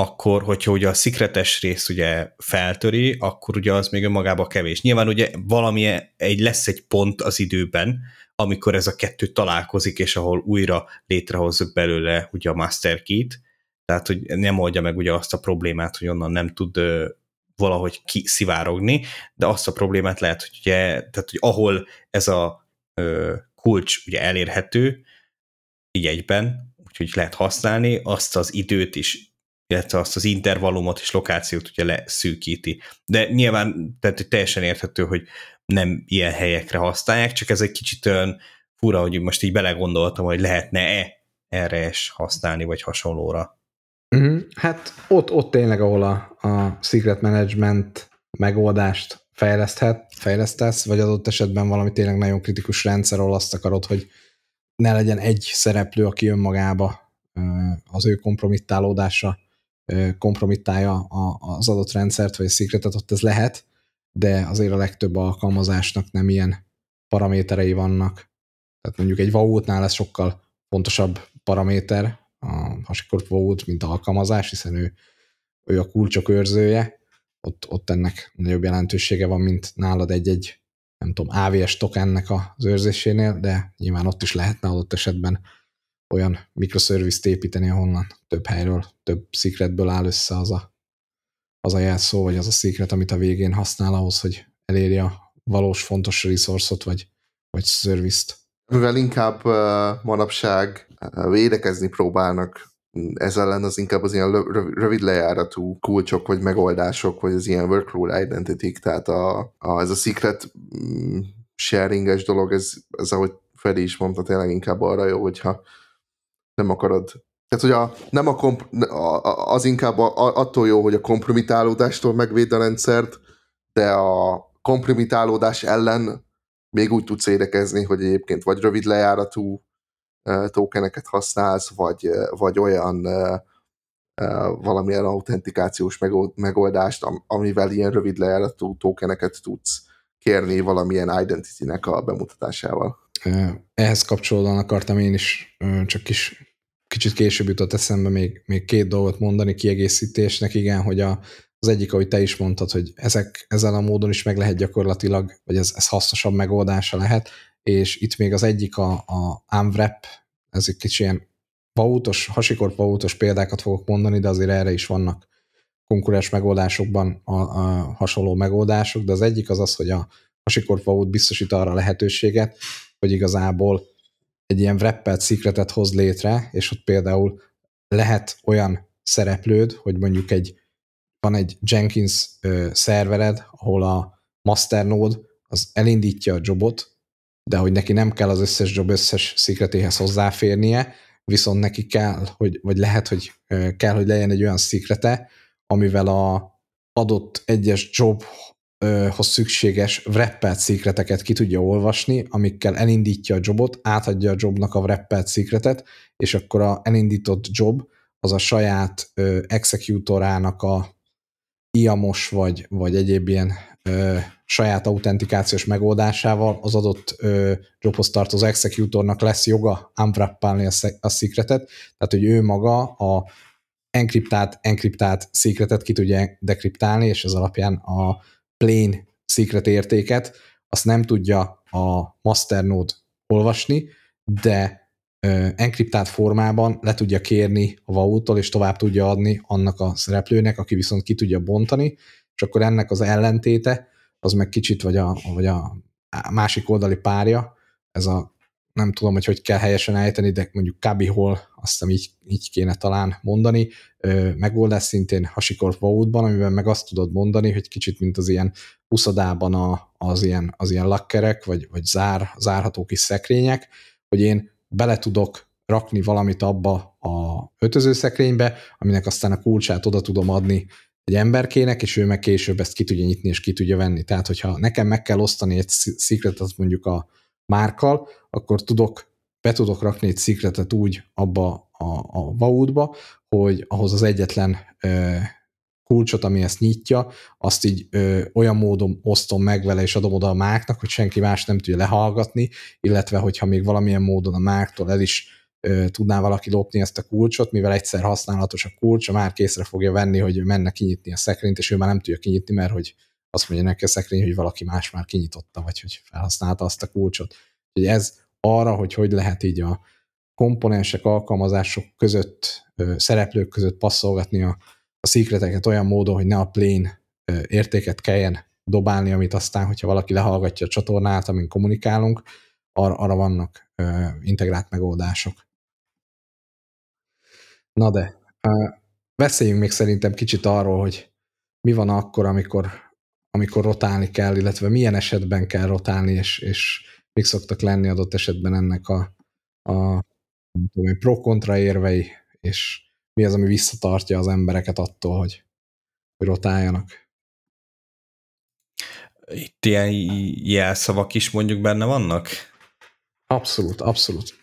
[SPEAKER 1] akkor, hogyha ugye a szikretes rész ugye feltöri, akkor ugye az még önmagában kevés. Nyilván ugye valami, egy lesz egy pont az időben, amikor ez a kettő találkozik, és ahol újra létrehozzuk belőle ugye a master key-t, tehát hogy nem oldja meg ugye azt a problémát, hogy onnan nem tud valahogy kiszivárogni, de azt a problémát lehet, hogy ugye, tehát hogy ahol ez a ö, kulcs ugye elérhető, így egyben, úgyhogy lehet használni, azt az időt is illetve azt az intervallumot és lokációt ugye leszűkíti. De nyilván tehát teljesen érthető, hogy nem ilyen helyekre használják, csak ez egy kicsit olyan fura, hogy most így belegondoltam, hogy lehetne-e erre is használni, vagy hasonlóra.
[SPEAKER 2] Uh-huh. Hát ott, ott tényleg, ahol a, a secret management megoldást fejleszthet, fejlesztesz, vagy adott esetben valami tényleg nagyon kritikus rendszer, ahol azt akarod, hogy ne legyen egy szereplő, aki önmagába az ő kompromittálódása kompromittálja az adott rendszert, vagy a secretet, ott ez lehet, de azért a legtöbb alkalmazásnak nem ilyen paraméterei vannak. Tehát mondjuk egy vault ez sokkal fontosabb paraméter, a hasikor Vault, mint alkalmazás, hiszen ő, ő a kulcsok őrzője, ott, ott ennek nagyobb jelentősége van, mint nálad egy-egy, nem tudom, AVS tokennek az őrzésénél, de nyilván ott is lehetne adott esetben olyan mikroszervizt építeni, ahonnan több helyről, több secretből áll össze az a, az a jelszó, vagy az a secret, amit a végén használ ahhoz, hogy elérje a valós fontos resource vagy, vagy service-t.
[SPEAKER 3] Mivel inkább uh, manapság uh, védekezni próbálnak ez ellen az inkább az ilyen rövid lejáratú kulcsok, vagy megoldások, vagy az ilyen workflow identity tehát a, a, ez a secret mm, sharinges dolog, ez, ez ahogy Freddy is mondta, tényleg inkább arra jó, hogyha nem akarod. Tehát, hogy a, nem a, komp, a az inkább a, attól jó, hogy a kompromitálódástól megvéd a rendszert, de a kompromitálódás ellen még úgy tudsz édekezni, hogy egyébként vagy rövid lejáratú uh, tokeneket használsz, vagy, vagy olyan uh, uh, valamilyen autentikációs megoldást, amivel ilyen rövid lejáratú tokeneket tudsz kérni valamilyen identity-nek a bemutatásával.
[SPEAKER 2] Ehhez kapcsolódóan akartam én is csak is kicsit később jutott eszembe még, még két dolgot mondani kiegészítésnek, igen, hogy a, az egyik, ahogy te is mondtad, hogy ezek, ezzel a módon is meg lehet gyakorlatilag, vagy ez, ez hasznosabb megoldása lehet, és itt még az egyik a, a Amwrap, ez egy kicsi ilyen vautos, hasikort vautos példákat fogok mondani, de azért erre is vannak konkurens megoldásokban a, a hasonló megoldások, de az egyik az az, hogy a hasikort vaut biztosít arra lehetőséget, hogy igazából egy ilyen wrapped secretet hoz létre, és ott például lehet olyan szereplőd, hogy mondjuk egy van egy Jenkins ö, szervered, ahol a masternode az elindítja a jobot, de hogy neki nem kell az összes job összes szikretéhez hozzáférnie, viszont neki kell, hogy, vagy lehet, hogy kell, hogy legyen egy olyan szikrete, amivel a adott egyes job hoz szükséges wrapped szikreteket ki tudja olvasni, amikkel elindítja a jobot, átadja a jobnak a wrapped szikretet, és akkor a elindított job az a saját ö, executorának a IAMOS vagy, vagy egyéb ilyen ö, saját autentikációs megoldásával az adott ö, jobhoz tartozó executornak lesz joga unwrappálni a, a szikretet, tehát hogy ő maga a enkriptált, enkriptált szikretet ki tudja dekriptálni, és ez alapján a plain secret értéket, azt nem tudja a masternode olvasni, de enkriptált formában le tudja kérni a vault és tovább tudja adni annak a szereplőnek, aki viszont ki tudja bontani, és akkor ennek az ellentéte, az meg kicsit vagy a, vagy a másik oldali párja, ez a nem tudom, hogy hogy kell helyesen ejteni, de mondjuk Hall, azt hiszem így, így kéne talán mondani, megoldás szintén Hasikor Vault-ban, amiben meg azt tudod mondani, hogy kicsit mint az ilyen uszadában a, az, ilyen, az ilyen lakkerek, vagy, vagy zár, zárható kis szekrények, hogy én bele tudok rakni valamit abba a ötözőszekrénybe, aminek aztán a kulcsát oda tudom adni egy emberkének, és ő meg később ezt ki tudja nyitni, és ki tudja venni. Tehát, hogyha nekem meg kell osztani egy secretet mondjuk a márkal, akkor tudok, be tudok rakni egy secretet úgy abba a, a vault hogy ahhoz az egyetlen ö, kulcsot, ami ezt nyitja, azt így ö, olyan módon osztom meg vele, és adom oda a máknak, hogy senki más nem tudja lehallgatni, illetve hogyha még valamilyen módon a máktól el is ö, tudná valaki lopni ezt a kulcsot, mivel egyszer használatos a kulcs, a már készre fogja venni, hogy menne kinyitni a szekrényt, és ő már nem tudja kinyitni, mert hogy azt mondja neki a szekrény, hogy valaki más már kinyitotta, vagy hogy felhasználta azt a kulcsot. Úgyhogy ez arra, hogy hogy lehet így a komponensek, alkalmazások között, szereplők között passzolgatni a, a szikreteket olyan módon, hogy ne a plane értéket kelljen dobálni, amit aztán, hogyha valaki lehallgatja a csatornát, amin kommunikálunk, arra, arra vannak integrált megoldások. Na de, beszéljünk még szerintem kicsit arról, hogy mi van akkor, amikor, amikor rotálni kell, illetve milyen esetben kell rotálni, és, és mik szoktak lenni adott esetben ennek a, a pro-kontra érvei, és mi az, ami visszatartja az embereket attól, hogy, hogy rotáljanak.
[SPEAKER 1] Itt ilyen jelszavak is mondjuk benne vannak?
[SPEAKER 2] Abszolút, abszolút.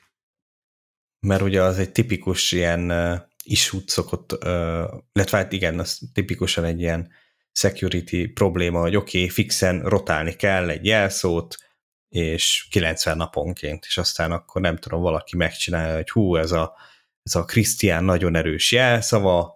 [SPEAKER 1] Mert ugye az egy tipikus ilyen issue szokott, illetve hát igen, az tipikusan egy ilyen security probléma, hogy oké, okay, fixen rotálni kell egy jelszót, és 90 naponként, és aztán akkor nem tudom, valaki megcsinálja, hogy hú, ez a, ez a Krisztián nagyon erős jelszava,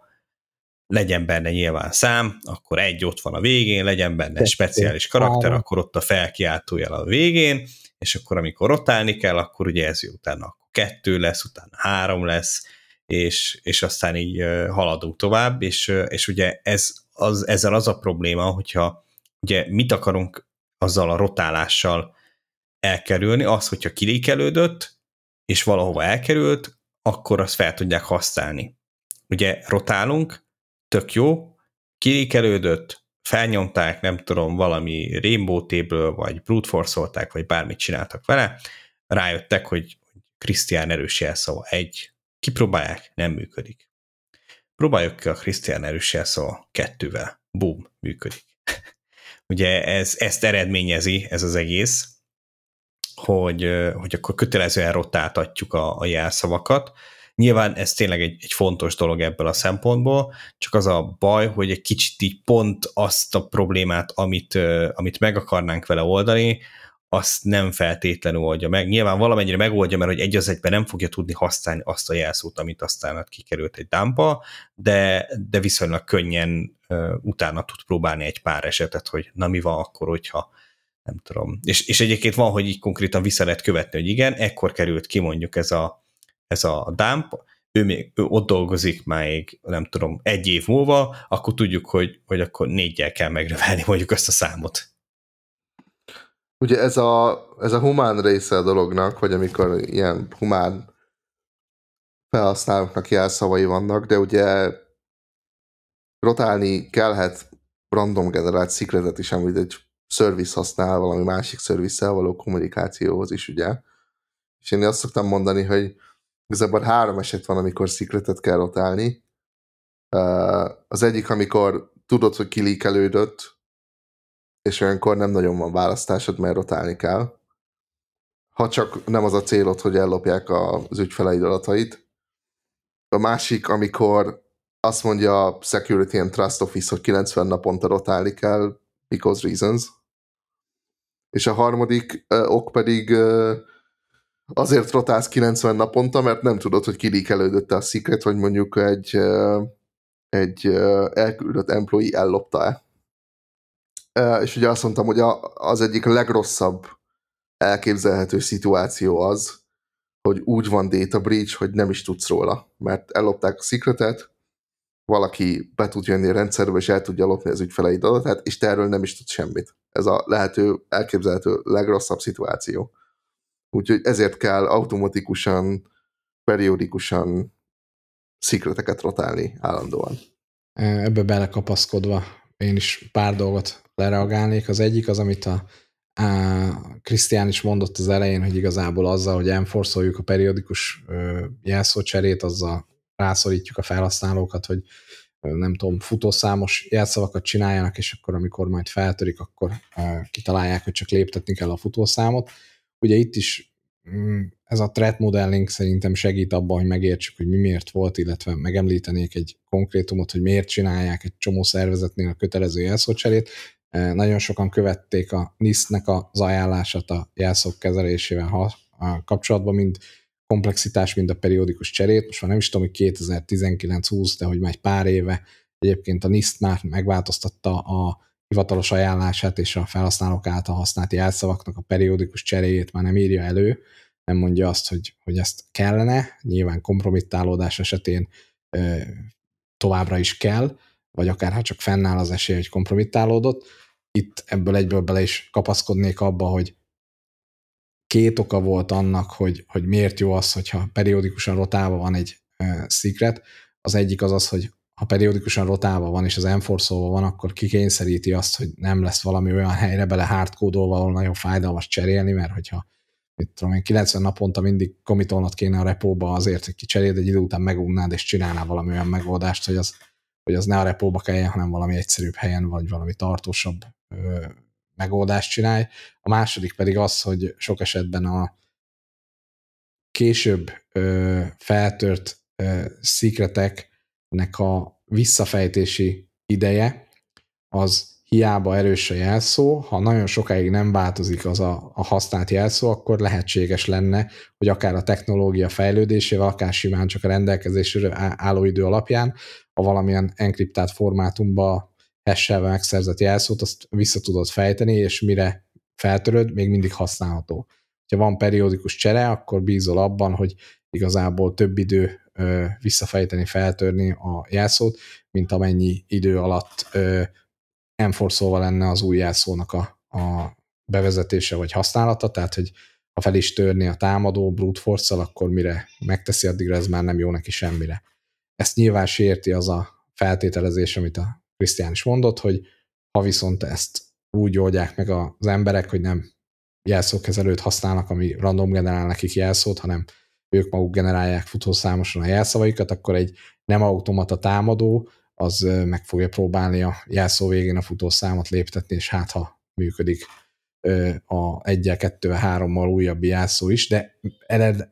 [SPEAKER 1] legyen benne nyilván szám, akkor egy ott van a végén, legyen benne egy speciális karakter, akkor ott a felkiáltójel a végén, és akkor amikor rotálni kell, akkor ugye ez utána akkor kettő lesz, utána három lesz, és, és aztán így haladunk tovább, és, és ugye ez, az, ezzel az a probléma, hogyha ugye mit akarunk azzal a rotálással elkerülni, az, hogyha kilékelődött, és valahova elkerült, akkor azt fel tudják használni. Ugye rotálunk, tök jó, kilékelődött, felnyomták, nem tudom, valami Rainbow Table, vagy brute force vagy bármit csináltak vele, rájöttek, hogy Krisztián erős jelszava egy. Kipróbálják, nem működik. Próbáljuk ki a Krisztián erős jelszava kettővel. Boom, működik. Ugye ez, ezt eredményezi ez az egész, hogy, hogy akkor kötelezően rotáltatjuk a, a jelszavakat. Nyilván ez tényleg egy, egy fontos dolog ebből a szempontból, csak az a baj, hogy egy kicsit így pont azt a problémát, amit, amit meg akarnánk vele oldani, azt nem feltétlenül oldja meg. Nyilván valamennyire megoldja, mert hogy egy az egyben nem fogja tudni használni azt a jelszót, amit aztán hát kikerült egy dámpa, de, de viszonylag könnyen uh, utána tud próbálni egy pár esetet, hogy na mi van akkor, hogyha nem tudom. És, és egyébként van, hogy így konkrétan vissza lehet követni, hogy igen, ekkor került ki mondjuk ez a, ez a dump, ő még ő ott dolgozik még, nem tudom, egy év múlva, akkor tudjuk, hogy, hogy akkor négyel kell megnövelni mondjuk azt a számot.
[SPEAKER 3] Ugye ez a, ez a humán része a dolognak, hogy amikor ilyen humán felhasználóknak jelszavai vannak, de ugye rotálni kellhet random generált secretet is, amit egy service használ valami másik service való kommunikációhoz is, ugye. És én azt szoktam mondani, hogy igazából három eset van, amikor secretet kell rotálni. Az egyik, amikor tudod, hogy kilíkelődött, és olyankor nem nagyon van választásod, mert rotálni kell. Ha csak nem az a célod, hogy ellopják az ügyfeleid adatait. A másik, amikor azt mondja a Security and Trust Office, hogy 90 naponta rotálni kell, because reasons. És a harmadik uh, ok pedig uh, azért rotálsz 90 naponta, mert nem tudod, hogy kilíkelődött a secret, vagy mondjuk egy, uh, egy uh, elküldött employee ellopta-e és ugye azt mondtam, hogy a, az egyik legrosszabb elképzelhető szituáció az, hogy úgy van data breach, hogy nem is tudsz róla, mert ellopták a secretet, valaki be tud jönni a rendszerbe, és el tudja lopni az ügyfeleid adatát, és te erről nem is tudsz semmit. Ez a lehető, elképzelhető legrosszabb szituáció. Úgyhogy ezért kell automatikusan, periódikusan secreteket rotálni állandóan.
[SPEAKER 2] Ebbe belekapaszkodva én is pár dolgot lereagálnék. Az egyik az, amit a Krisztián is mondott az elején, hogy igazából azzal, hogy enforszoljuk a periódikus jelszócserét, azzal rászorítjuk a felhasználókat, hogy nem tudom, futószámos jelszavakat csináljanak, és akkor amikor majd feltörik, akkor kitalálják, hogy csak léptetni kell a futószámot. Ugye itt is mm, ez a threat modelling szerintem segít abban, hogy megértsük, hogy mi miért volt, illetve megemlítenék egy konkrétumot, hogy miért csinálják egy csomó szervezetnél a kötelező jelszócserét. Nagyon sokan követték a NIST-nek az ajánlását a jelszók kezelésével a kapcsolatban, mind komplexitás, mind a periódikus cserét. Most már nem is tudom, hogy 2019-20, de hogy már egy pár éve egyébként a NIST már megváltoztatta a hivatalos ajánlását, és a felhasználók által használt jelszavaknak a periódikus cseréjét már nem írja elő, nem mondja azt, hogy, hogy ezt kellene, nyilván kompromittálódás esetén ö, továbbra is kell, vagy akár ha csak fennáll az esély, hogy kompromittálódott. Itt ebből egyből bele is kapaszkodnék abba, hogy két oka volt annak, hogy, hogy miért jó az, hogyha periódikusan rotálva van egy uh, secret. Az egyik az az, hogy ha periódikusan rotálva van, és az enforce van, akkor kikényszeríti azt, hogy nem lesz valami olyan helyre bele hardkódolva, ahol nagyon fájdalmas cserélni, mert hogyha mit tudom én, 90 naponta mindig komitolnod kéne a repóba azért, hogy kicseréld, egy idő után megunnád, és csinálnál valami olyan megoldást, hogy az, hogy az ne a repóba kelljen, hanem valami egyszerűbb helyen, vagy valami tartósabb ö, megoldást csinálj. A második pedig az, hogy sok esetben a később ö, feltört ö, szikreteknek a visszafejtési ideje az hiába erős a jelszó, ha nagyon sokáig nem változik az a, a használt jelszó, akkor lehetséges lenne, hogy akár a technológia fejlődésével, akár simán csak a rendelkezésre álló idő alapján, a valamilyen enkriptált formátumba hesselve megszerzett jelszót, azt vissza tudod fejteni, és mire feltöröd, még mindig használható. Ha van periódikus csere, akkor bízol abban, hogy igazából több idő visszafejteni, feltörni a jelszót, mint amennyi idő alatt enforce lenne az új jelszónak a, a bevezetése vagy használata, tehát hogy ha fel is törni a támadó brute force akkor mire megteszi, addigra ez már nem jó neki semmire. Ezt nyilván sérti az a feltételezés, amit a Krisztián is mondott, hogy ha viszont ezt úgy oldják meg az emberek, hogy nem jelszókezelőt használnak, ami random generál nekik jelszót, hanem ők maguk generálják futószámosan a jelszavaikat, akkor egy nem automata támadó az meg fogja próbálni a jelszó végén a futószámot léptetni, és hát ha működik a 1 2 3 újabb jelszó is, de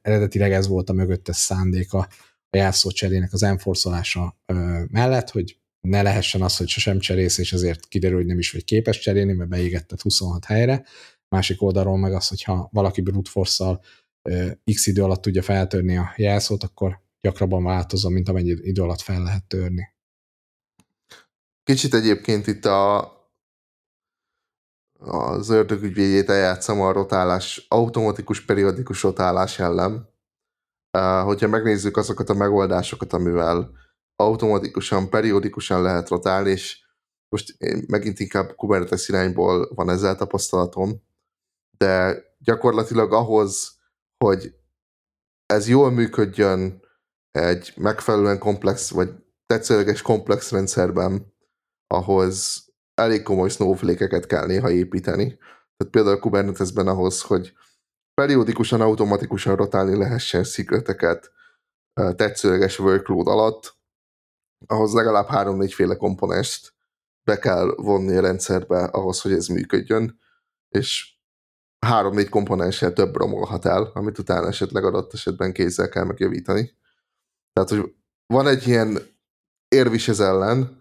[SPEAKER 2] eredetileg ez volt a mögöttes szándéka a jelszó cserének az enforcolása mellett, hogy ne lehessen az, hogy sosem cserész, és ezért kiderül, hogy nem is vagy képes cserélni, mert beégetted 26 helyre. Másik oldalról meg az, hogyha valaki brute force x idő alatt tudja feltörni a jelszót, akkor gyakrabban változom, mint amennyi idő alatt fel lehet törni.
[SPEAKER 3] Kicsit egyébként itt a, az ördögügyvédjét eljátszom a rotálás, automatikus periódikus rotálás ellen. Hogyha megnézzük azokat a megoldásokat, amivel automatikusan, periódikusan lehet rotálni, és most megint inkább Kubernetes irányból van ezzel tapasztalatom, de gyakorlatilag ahhoz, hogy ez jól működjön egy megfelelően komplex, vagy tetszőleges komplex rendszerben, ahhoz elég komoly snowflake kell néha építeni. Tehát például a Kubernetesben ahhoz, hogy periódikusan, automatikusan rotálni lehessen szikleteket tetszőleges workload alatt, ahhoz legalább három-négy féle komponest be kell vonni a rendszerbe ahhoz, hogy ez működjön, és három-négy komponenssel több romolhat el, amit utána esetleg adott esetben kézzel kell megjavítani. Tehát, hogy van egy ilyen érvis ez ellen,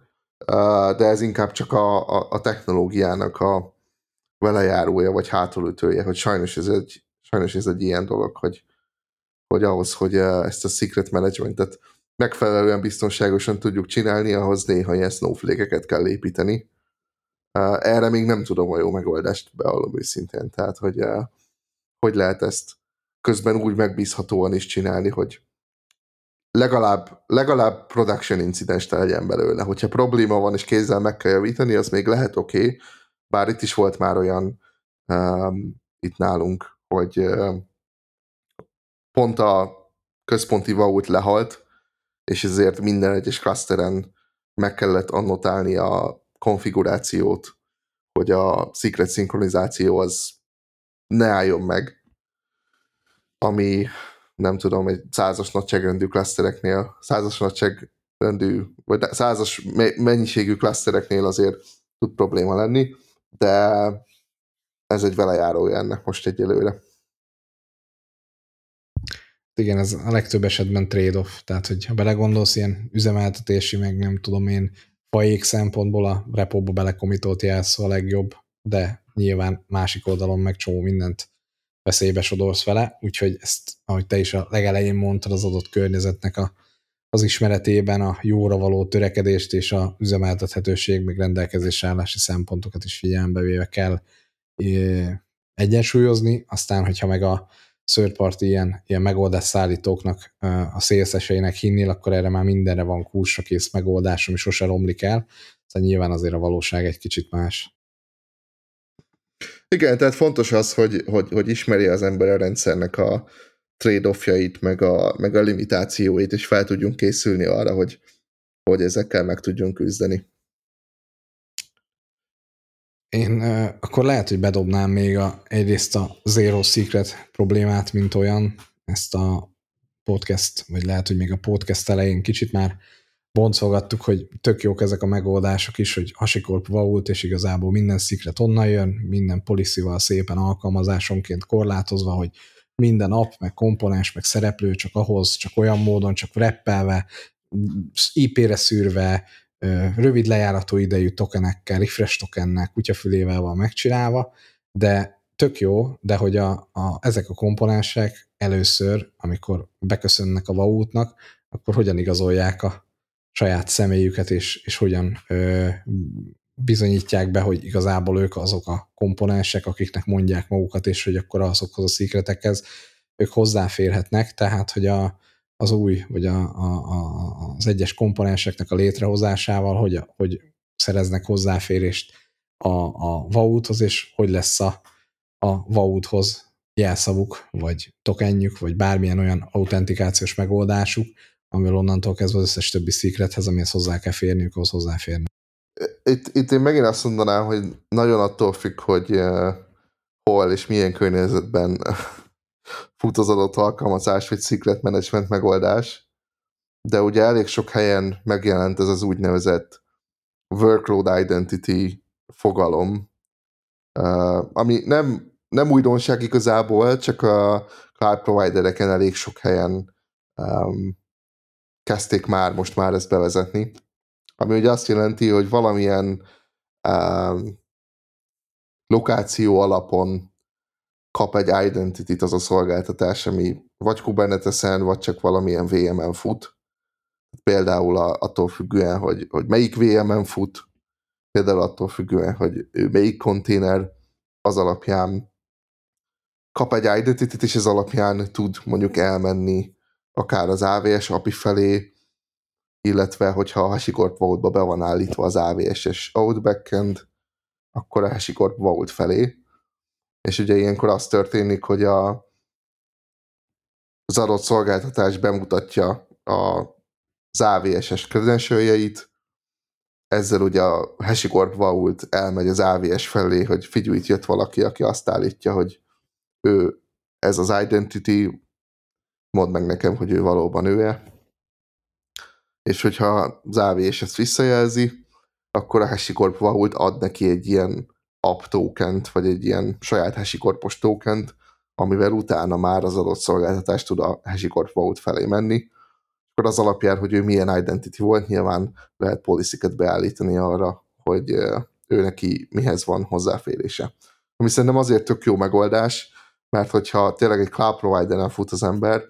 [SPEAKER 3] de ez inkább csak a, a, a technológiának a velejárója, vagy hátulütője, hogy sajnos ez egy, sajnos ez egy ilyen dolog, hogy, hogy ahhoz, hogy ezt a secret managementet megfelelően biztonságosan tudjuk csinálni, ahhoz néha ilyen snowflake kell építeni. Erre még nem tudom a jó megoldást beallom őszintén. Tehát, hogy hogy lehet ezt közben úgy megbízhatóan is csinálni, hogy legalább, legalább production incidens legyen belőle. Hogyha probléma van, és kézzel meg kell javítani, az még lehet oké, okay, bár itt is volt már olyan um, itt nálunk, hogy um, pont a központi vault lehalt, és ezért minden egyes clusteren meg kellett annotálni a konfigurációt, hogy a secret szinkronizáció az ne álljon meg, ami nem tudom, egy százas nagyságrendű klasztereknél, százas nagyságrendű, vagy százas mennyiségű klasztereknél azért tud probléma lenni, de ez egy velejárója ennek most egyelőre.
[SPEAKER 2] Igen, ez a legtöbb esetben trade-off, tehát hogyha belegondolsz ilyen üzemeltetési, meg nem tudom én, fajék szempontból a repóba belekomitolt jelszó a legjobb, de nyilván másik oldalon meg csomó mindent veszélybe sodorsz vele, úgyhogy ezt, ahogy te is a legelején mondtad, az adott környezetnek a, az ismeretében a jóra való törekedést és a üzemeltethetőség, meg rendelkezésre állási szempontokat is figyelembe véve kell egyensúlyozni, aztán, hogyha meg a third party ilyen, ilyen megoldás szállítóknak, a szélszeseinek hinnél, akkor erre már mindenre van kursra kész megoldás, ami sose romlik el, szóval nyilván azért a valóság egy kicsit más.
[SPEAKER 3] Igen, tehát fontos az, hogy, hogy, hogy ismeri az ember a rendszernek a trade-offjait, meg a, meg a limitációit, és fel tudjunk készülni arra, hogy, hogy ezekkel meg tudjon küzdeni.
[SPEAKER 2] Én akkor lehet, hogy bedobnám még a, egyrészt a Zero Secret problémát, mint olyan, ezt a podcast, vagy lehet, hogy még a podcast elején kicsit már boncolgattuk, hogy tök jók ezek a megoldások is, hogy hasikorp vault, és igazából minden szikret onnan jön, minden policy szépen alkalmazásonként korlátozva, hogy minden app, meg komponens, meg szereplő csak ahhoz, csak olyan módon, csak reppelve, IP-re szűrve, rövid lejárató idejű tokenekkel, refresh tokennel, kutyafülével van megcsinálva, de tök jó, de hogy a, a, ezek a komponensek először, amikor beköszönnek a vaútnak, akkor hogyan igazolják a saját személyüket, és, és hogyan ö, bizonyítják be, hogy igazából ők azok a komponensek, akiknek mondják magukat, és hogy akkor azokhoz a szikretekhez ők hozzáférhetnek, tehát hogy a, az új, vagy a, a, a, az egyes komponenseknek a létrehozásával, hogy, hogy szereznek hozzáférést a, a vaúthoz, és hogy lesz a, a vaúthoz jelszavuk, vagy tokenjük, vagy bármilyen olyan autentikációs megoldásuk, amivel onnantól kezdve az összes többi secrethez, amihez hozzá kell férniük, ahhoz hozzáférni.
[SPEAKER 3] Itt, itt én megint azt mondanám, hogy nagyon attól függ, hogy uh, hol és milyen környezetben fut az adott alkalmazás, vagy secret management megoldás, de ugye elég sok helyen megjelent ez az úgynevezett workload identity fogalom, uh, ami nem, nem újdonság igazából, csak a cloud providereken elég sok helyen um, kezdték már most már ezt bevezetni, ami ugye azt jelenti, hogy valamilyen um, lokáció alapon kap egy identity az a szolgáltatás, ami vagy Kubernetes-en, vagy csak valamilyen VM-en fut. Például attól függően, hogy, hogy melyik VM-en fut, például attól függően, hogy ő melyik konténer, az alapján kap egy identity és ez alapján tud mondjuk elmenni akár az AVS API felé, illetve hogyha a HashiCorp Vault-ba be van állítva az AVS-es Outbackend, akkor a HashiCorp Vault felé, és ugye ilyenkor az történik, hogy a, az adott szolgáltatás bemutatja a, az AVS-es credentialjeit, ezzel ugye a HashiCorp Vault elmegy az AVS felé, hogy figyelj, itt jött valaki, aki azt állítja, hogy ő ez az identity, mondd meg nekem, hogy ő valóban ő-e. És hogyha az AVS ezt visszajelzi, akkor a HashiCorp Vault ad neki egy ilyen app tokent, vagy egy ilyen saját HashiCorpos tokent, amivel utána már az adott szolgáltatást tud a HashiCorp Vault felé menni. Akkor az alapján, hogy ő milyen identity volt, nyilván lehet policy beállítani arra, hogy ő neki mihez van hozzáférése. Ami szerintem azért tök jó megoldás, mert hogyha tényleg egy cloud provider fut az ember,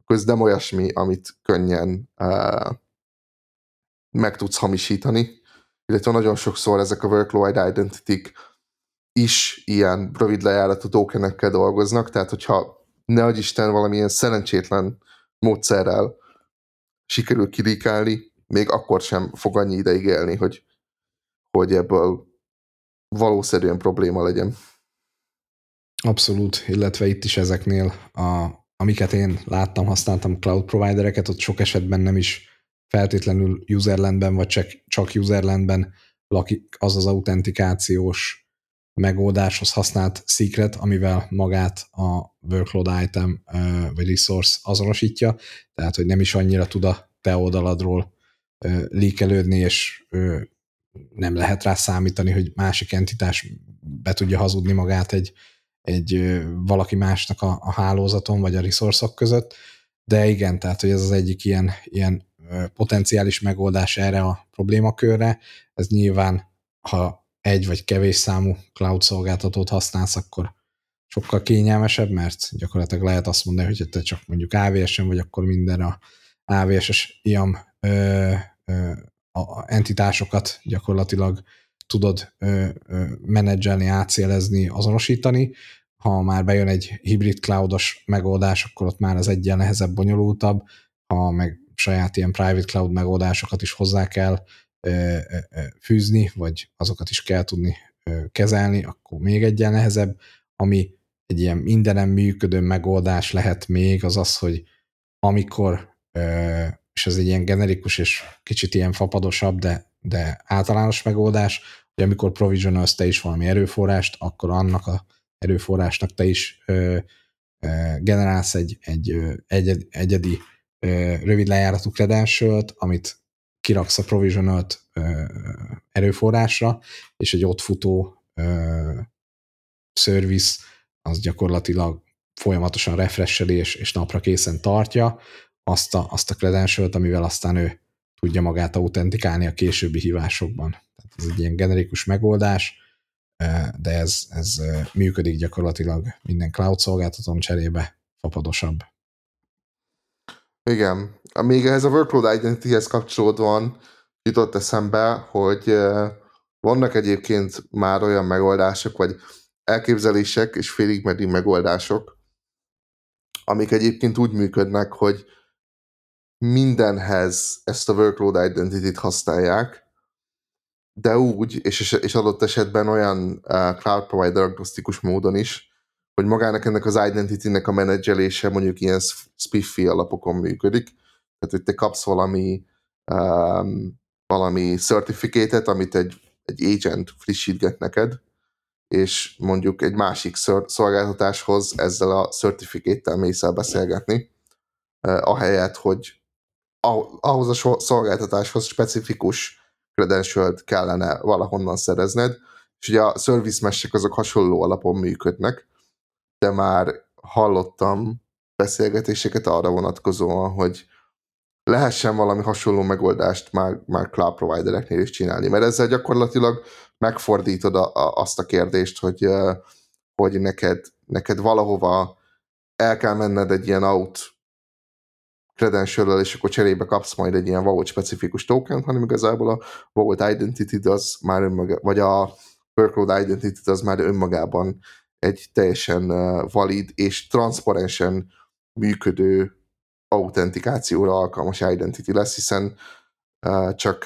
[SPEAKER 3] akkor ez nem olyasmi, amit könnyen uh, meg tudsz hamisítani, illetve nagyon sokszor ezek a workload identity is ilyen rövid lejáratú tokenekkel dolgoznak, tehát hogyha ne Isten valamilyen szerencsétlen módszerrel sikerül kirikálni, még akkor sem fog annyi ideig élni, hogy, hogy ebből valószerűen probléma legyen.
[SPEAKER 2] Abszolút, illetve itt is ezeknél, a, amiket én láttam, használtam cloud providereket, ott sok esetben nem is feltétlenül userlandben, vagy csak, csak userlandben lakik az az autentikációs megoldáshoz használt secret, amivel magát a workload item vagy resource azonosítja, tehát hogy nem is annyira tud a te oldaladról líkelődni, és nem lehet rá számítani, hogy másik entitás be tudja hazudni magát egy, egy valaki másnak a, a hálózaton, vagy a resource között, de igen, tehát hogy ez az egyik ilyen, ilyen potenciális megoldás erre a problémakörre, ez nyilván, ha egy vagy kevés számú cloud szolgáltatót használsz, akkor sokkal kényelmesebb, mert gyakorlatilag lehet azt mondani, hogy te csak mondjuk AWS-en vagy, akkor minden a AWS-es IAM a entitásokat gyakorlatilag tudod menedzselni, átszélezni, azonosítani. Ha már bejön egy hibrid cloudos megoldás, akkor ott már az egyen nehezebb, bonyolultabb, ha meg saját ilyen private cloud megoldásokat is hozzá kell fűzni, vagy azokat is kell tudni kezelni, akkor még egyen nehezebb. Ami egy ilyen mindenem működő megoldás lehet még, az az, hogy amikor és ez egy ilyen generikus és kicsit ilyen fapadosabb, de, de általános megoldás, hogy amikor provisionalsz te is valami erőforrást, akkor annak a erőforrásnak te is ö, ö, generálsz egy, egy ö, egyed, egyedi ö, rövid lejáratú credential amit kiraksz a provisionalt ö, erőforrásra, és egy ott futó ö, service az gyakorlatilag folyamatosan refresheli és, és napra készen tartja azt a, azt a credential amivel aztán ő tudja magát autentikálni a későbbi hívásokban. Tehát ez egy ilyen generikus megoldás, de ez, ez működik gyakorlatilag minden cloud szolgáltatón cserébe fapadosabb.
[SPEAKER 3] Igen. Még ehhez a workload identity-hez kapcsolódóan jutott eszembe, hogy vannak egyébként már olyan megoldások, vagy elképzelések és félig megoldások, amik egyébként úgy működnek, hogy mindenhez ezt a workload identity-t használják, de úgy, és, és adott esetben olyan uh, cloud provider agnosztikus módon is, hogy magának ennek az identity-nek a menedzselése mondjuk ilyen spiffy alapokon működik. Tehát, hogy te kapsz valami um, valami certificate amit egy, egy agent frissítget neked, és mondjuk egy másik szolgáltatáshoz ezzel a certificate-tel mész el beszélgetni, uh, ahelyett, hogy ahhoz a szolgáltatáshoz specifikus credential kellene valahonnan szerezned, és ugye a service mesh azok hasonló alapon működnek, de már hallottam beszélgetéseket arra vonatkozóan, hogy lehessen valami hasonló megoldást már, már cloud providereknél is csinálni, mert ezzel gyakorlatilag megfordítod a, a, azt a kérdést, hogy, hogy neked, neked valahova el kell menned egy ilyen out credential és akkor cserébe kapsz majd egy ilyen vault specifikus token, hanem igazából a vault identity az már önmaga, vagy a workload identity az már önmagában egy teljesen valid és transzparensen működő autentikációra alkalmas identity lesz, hiszen csak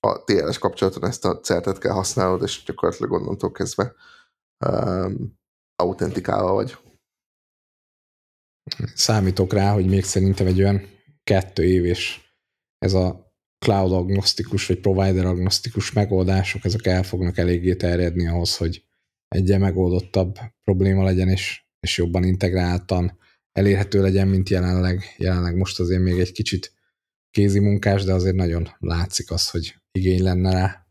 [SPEAKER 3] a TLS kapcsolaton ezt a certet kell használnod, és gyakorlatilag onnantól kezdve um, autentikálva vagy.
[SPEAKER 2] Számítok rá, hogy még szerintem egy olyan kettő év, és ez a cloud agnosztikus vagy provider agnosztikus megoldások, ezek el fognak eléggé terjedni ahhoz, hogy egy megoldottabb probléma legyen, és, és jobban integráltan elérhető legyen, mint jelenleg. Jelenleg most azért még egy kicsit kézi munkás, de azért nagyon látszik az, hogy igény lenne rá.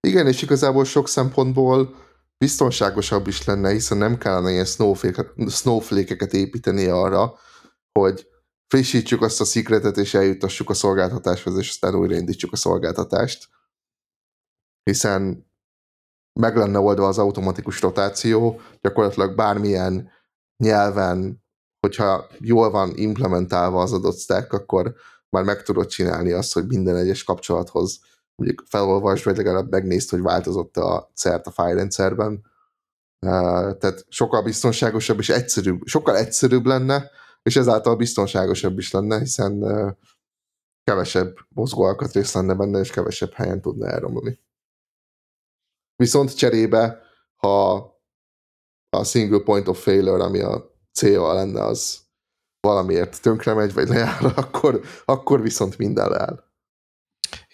[SPEAKER 3] Igen, és igazából sok szempontból biztonságosabb is lenne, hiszen nem kellene ilyen snowflake-eket építeni arra, hogy frissítsük azt a szikretet, és eljutassuk a szolgáltatáshoz, és aztán újraindítsuk a szolgáltatást. Hiszen meg lenne oldva az automatikus rotáció, gyakorlatilag bármilyen nyelven hogyha jól van implementálva az adott stack, akkor már meg tudod csinálni azt, hogy minden egyes kapcsolathoz mondjuk felolvasd, vagy legalább megnézd, hogy változott a cert a fájrendszerben. Tehát sokkal biztonságosabb és egyszerűbb, sokkal egyszerűbb lenne, és ezáltal biztonságosabb is lenne, hiszen kevesebb mozgó alkatrész lenne benne, és kevesebb helyen tudna elromlani. Viszont cserébe, ha a single point of failure, ami a célja lenne, az valamiért tönkre megy, vagy lejár, akkor, akkor viszont minden leáll.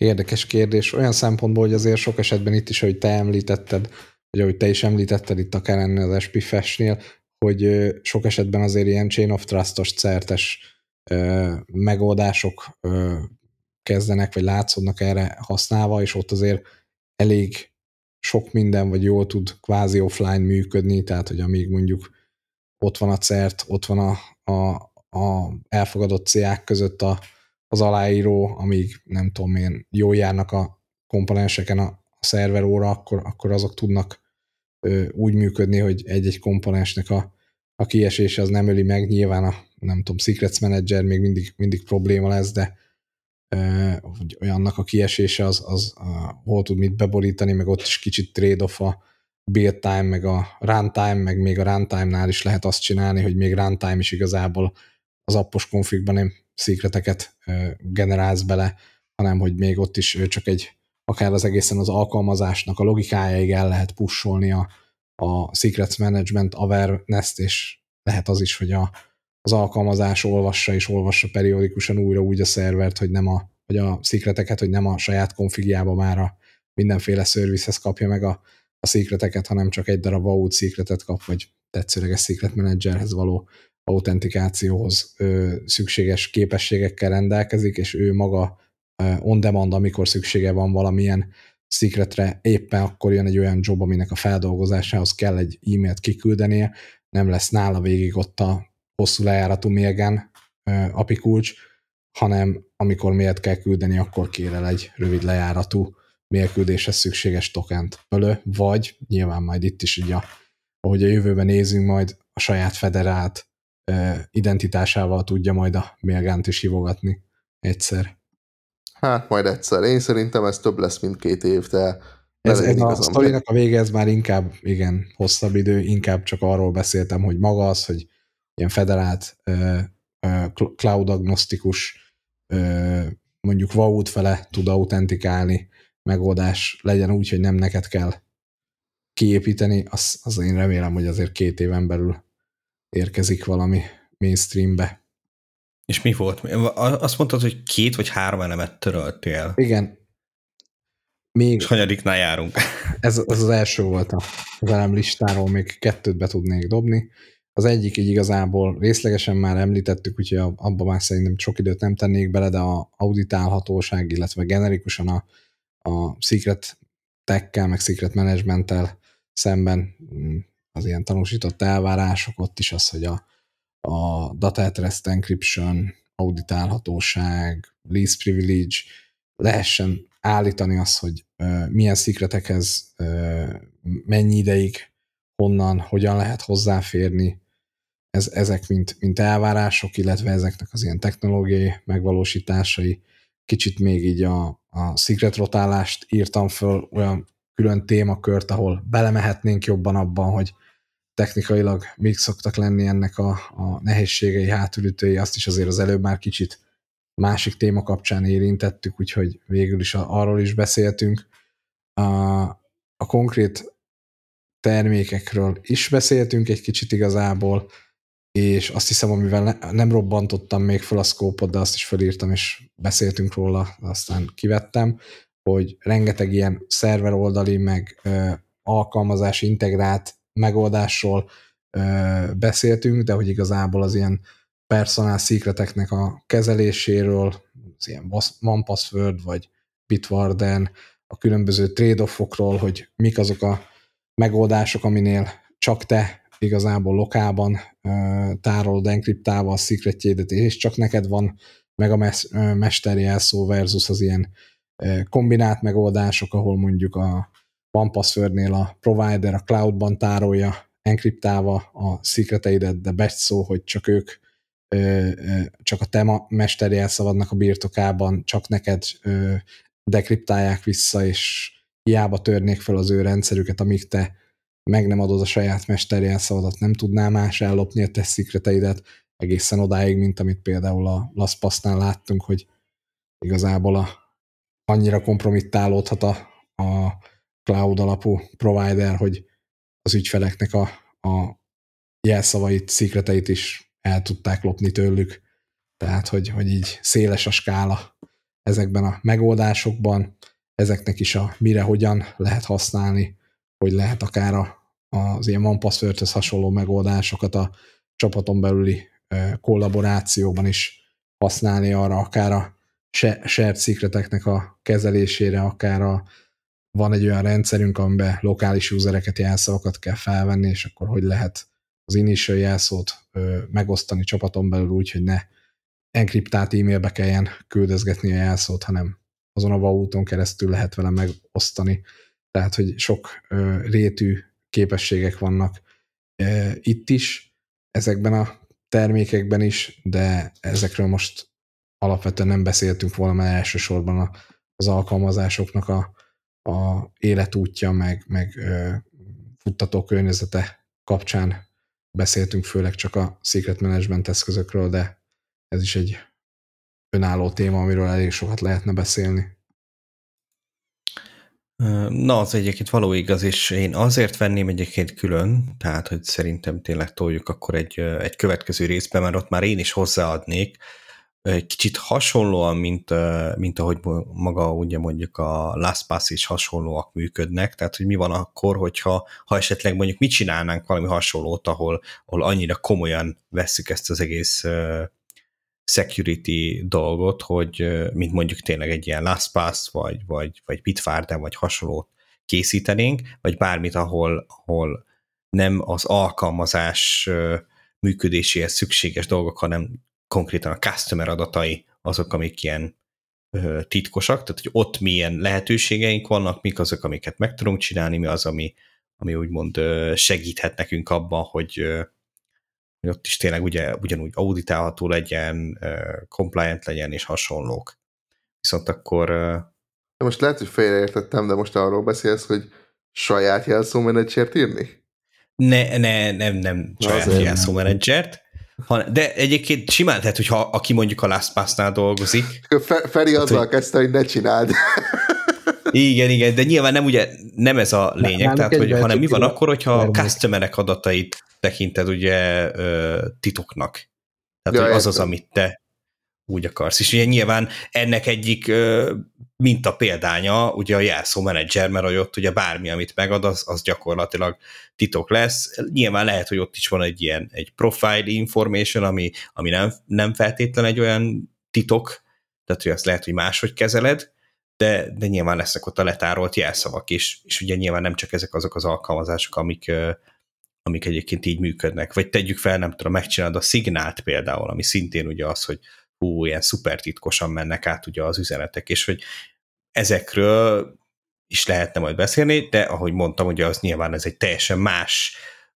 [SPEAKER 2] Érdekes kérdés. Olyan szempontból, hogy azért sok esetben itt is, ahogy te említetted, vagy ahogy te is említetted itt akár ennél az SPFS-nél, hogy sok esetben azért ilyen chain of trust-os certes megoldások kezdenek, vagy látszódnak erre használva, és ott azért elég sok minden, vagy jól tud kvázi offline működni, tehát hogy amíg mondjuk ott van a CERT, ott van a, a, a elfogadott CA között a, az aláíró, amíg nem tudom én, jól járnak a komponenseken a, a szerveróra, akkor, akkor azok tudnak ö, úgy működni, hogy egy-egy komponensnek a, a kiesése az nem öli meg, nyilván a nem tudom, Secrets Manager még mindig, mindig probléma lesz, de ö, hogy olyannak a kiesése az, az uh, hol tud mit beborítani, meg ott is kicsit trade-off a, build time, meg a runtime, meg még a runtime-nál is lehet azt csinálni, hogy még runtime is igazából az appos konfigban nem szikreteket generálsz bele, hanem hogy még ott is csak egy akár az egészen az alkalmazásnak a logikájáig el lehet pusolni a, a secrets management awareness-t, és lehet az is, hogy a, az alkalmazás olvassa és olvassa periódikusan újra úgy a szervert, hogy nem a, vagy a szikreteket, hogy nem a saját konfigjába már a mindenféle servicehez kapja meg a, a szikreteket, hanem csak egy darab vault szikretet kap, vagy tetszőleges Secret Managerhez való autentikációhoz szükséges képességekkel rendelkezik, és ő maga on demand, amikor szüksége van valamilyen secretre, éppen akkor jön egy olyan job, aminek a feldolgozásához kell egy e-mailt kiküldenie, nem lesz nála végig ott a hosszú lejáratú mérgen API kulcs, hanem amikor miért kell küldeni, akkor kér el egy rövid lejáratú mérküldéshez szükséges tokent fölő, vagy nyilván majd itt is ugye, ahogy a jövőben nézünk, majd a saját federált identitásával tudja majd a mérgánt is hívogatni egyszer.
[SPEAKER 3] Hát majd egyszer. Én szerintem ez több lesz, mint két év, de
[SPEAKER 2] ez, ez a sztorinak a vége, ez már inkább, igen, hosszabb idő, inkább csak arról beszéltem, hogy maga az, hogy ilyen federált cloud agnosztikus mondjuk Vault fele tud autentikálni megoldás legyen úgy, hogy nem neked kell kiépíteni, az, az én remélem, hogy azért két éven belül érkezik valami mainstreambe.
[SPEAKER 1] És mi volt? Azt mondtad, hogy két vagy három elemet töröltél.
[SPEAKER 2] Igen.
[SPEAKER 1] Még És hanyadiknál járunk?
[SPEAKER 2] Ez, ez az első volt a velem listáról, még kettőt be tudnék dobni. Az egyik így igazából részlegesen már említettük, úgyhogy abban már szerintem sok időt nem tennék bele, de a auditálhatóság, illetve generikusan a, a secret tech meg secret managementtel szemben mm, az ilyen tanúsított elvárások, ott is az, hogy a, a data at encryption, auditálhatóság, least privilege, lehessen állítani azt, hogy uh, milyen szikretekhez uh, mennyi ideig, honnan, hogyan lehet hozzáférni, ez, ezek mint, mint elvárások, illetve ezeknek az ilyen technológiai megvalósításai. Kicsit még így a, a secret rotálást írtam föl, olyan külön témakört, ahol belemehetnénk jobban abban, hogy technikailag még szoktak lenni ennek a, a nehézségei, hátulütői, azt is azért az előbb már kicsit másik téma kapcsán érintettük, úgyhogy végül is arról is beszéltünk. A, a konkrét termékekről is beszéltünk egy kicsit igazából, és azt hiszem, amivel ne, nem robbantottam még fel a szkópot, de azt is felírtam, és beszéltünk róla, aztán kivettem, hogy rengeteg ilyen szerver oldali, meg ö, alkalmazás integrált megoldásról ö, beszéltünk, de hogy igazából az ilyen personal secreteknek a kezeléséről, az ilyen One Password, vagy Bitwarden, a különböző trade-offokról, hogy mik azok a megoldások, aminél csak te igazából lokálban uh, tárolod enkriptálva a szikretjédet, és csak neked van meg a mes- mesteri elszó versus az ilyen kombinált megoldások, ahol mondjuk a OnePassword-nél a provider a cloudban tárolja enkriptálva a szikreteidet, de batch szó, hogy csak ők csak a te mesteri elszavadnak a birtokában, csak neked dekriptálják vissza, és hiába törnék fel az ő rendszerüket, amíg te meg nem adod a saját mesteri elszavadat, nem tudnál más ellopni a te szikreteidet, egészen odáig, mint amit például a LastPass-nál láttunk, hogy igazából a, annyira kompromittálódhat a, a cloud alapú provider, hogy az ügyfeleknek a, a jelszavait, szikreteit is el tudták lopni tőlük. Tehát, hogy, hogy így széles a skála ezekben a megoldásokban, ezeknek is a mire, hogyan lehet használni, hogy lehet akár a, az ilyen One Password-höz hasonló megoldásokat a csapaton belüli kollaborációban is használni arra, akár a shared secreteknek a kezelésére, akár a, van egy olyan rendszerünk, amiben lokális usereket, jelszavakat kell felvenni, és akkor hogy lehet az initial jelszót ö, megosztani csapaton belül úgy, hogy ne enkriptált e-mailbe kelljen küldözgetni a jelszót, hanem azon a vaulton keresztül lehet vele megosztani. Tehát, hogy sok ö, rétű képességek vannak ö, itt is, ezekben a termékekben is, de ezekről most alapvetően nem beszéltünk volna, mert elsősorban a, az alkalmazásoknak a, a életútja, meg, meg ö, futtató környezete kapcsán beszéltünk főleg csak a secret management eszközökről, de ez is egy önálló téma, amiről elég sokat lehetne beszélni.
[SPEAKER 1] Na, az egyébként való igaz, és én azért venném egyébként külön, tehát, hogy szerintem tényleg toljuk akkor egy, egy következő részbe, mert ott már én is hozzáadnék, egy kicsit hasonlóan, mint, mint ahogy maga ugye mondjuk a LastPass is hasonlóak működnek, tehát hogy mi van akkor, hogyha ha esetleg mondjuk mit csinálnánk valami hasonlót, ahol, ahol annyira komolyan vesszük ezt az egész security dolgot, hogy mint mondjuk tényleg egy ilyen LastPass, vagy, vagy, vagy Bitwarden, vagy hasonlót készítenénk, vagy bármit, ahol, ahol nem az alkalmazás működéséhez szükséges dolgok, hanem konkrétan a customer adatai azok, amik ilyen ö, titkosak, tehát hogy ott milyen lehetőségeink vannak, mik azok, amiket meg tudunk csinálni, mi az, ami, ami úgymond ö, segíthet nekünk abban, hogy, ö, hogy ott is tényleg ugye, ugyanúgy auditálható legyen, ö, compliant legyen és hasonlók. Viszont akkor... Ö,
[SPEAKER 3] de most lehet, hogy félreértettem, de most arról beszélsz, hogy saját jelszómenedzsert írni?
[SPEAKER 1] Ne, ne, nem, nem saját jelszómenedzsert, de egyébként simán lehet, hogy ha aki mondjuk a LastPass-nál dolgozik.
[SPEAKER 3] Feri azzal hogy... kezdte, hogy ne csináld.
[SPEAKER 1] Igen, igen, de nyilván nem ugye nem ez a lényeg, Na, tehát, hogy, hanem mi van akkor, hogyha a customerek adatait tekinted ugye titoknak. Tehát, ja, hogy az az, amit te úgy akarsz. És ugye nyilván ennek egyik minta példánya, ugye a jelszó menedzser, mert hogy ott ugye bármi, amit megad, az, az gyakorlatilag titok lesz. Nyilván lehet, hogy ott is van egy ilyen egy profile information, ami, ami nem, nem feltétlen egy olyan titok, tehát hogy azt lehet, hogy máshogy kezeled, de, de nyilván lesznek ott a letárolt jelszavak is, és ugye nyilván nem csak ezek azok az alkalmazások, amik, amik egyébként így működnek. Vagy tegyük fel, nem tudom, megcsinálod a szignált például, ami szintén ugye az, hogy hú, ilyen szuper titkosan mennek át ugye az üzenetek, és hogy ezekről is lehetne majd beszélni, de ahogy mondtam, ugye az nyilván ez egy teljesen más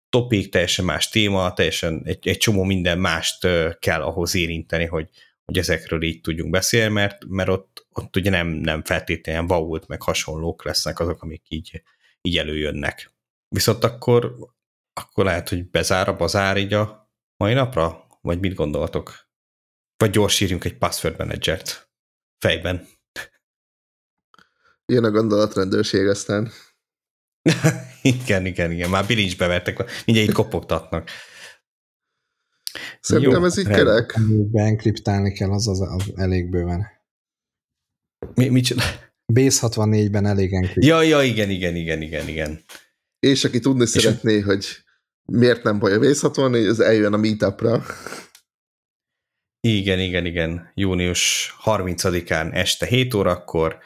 [SPEAKER 1] topik, teljesen más téma, teljesen egy, egy csomó minden mást kell ahhoz érinteni, hogy, hogy ezekről így tudjunk beszélni, mert, mert ott, ott ugye nem, nem feltétlenül vault, meg hasonlók lesznek azok, amik így, így előjönnek. Viszont akkor, akkor lehet, hogy bezár a bazár így a mai napra? Vagy mit gondoltok? Vagy gyors írjunk egy password managert fejben.
[SPEAKER 3] Jön a gondolatrendőrség aztán.
[SPEAKER 1] igen, igen, igen. Már bilincsbe vertek, mindjárt itt kopogtatnak.
[SPEAKER 3] Szerintem Jó, ez így kerek.
[SPEAKER 2] Beenkriptálni kell, az, az, az elég bőven.
[SPEAKER 1] Mi, mit csinál?
[SPEAKER 2] Base 64-ben elég enkript.
[SPEAKER 1] Ja, ja, igen, igen, igen, igen, igen.
[SPEAKER 3] És aki tudni és szeretné, a... hogy miért nem baj a Base 64, az eljön a meetupra.
[SPEAKER 1] Igen, igen, igen. Június 30-án este 7 órakor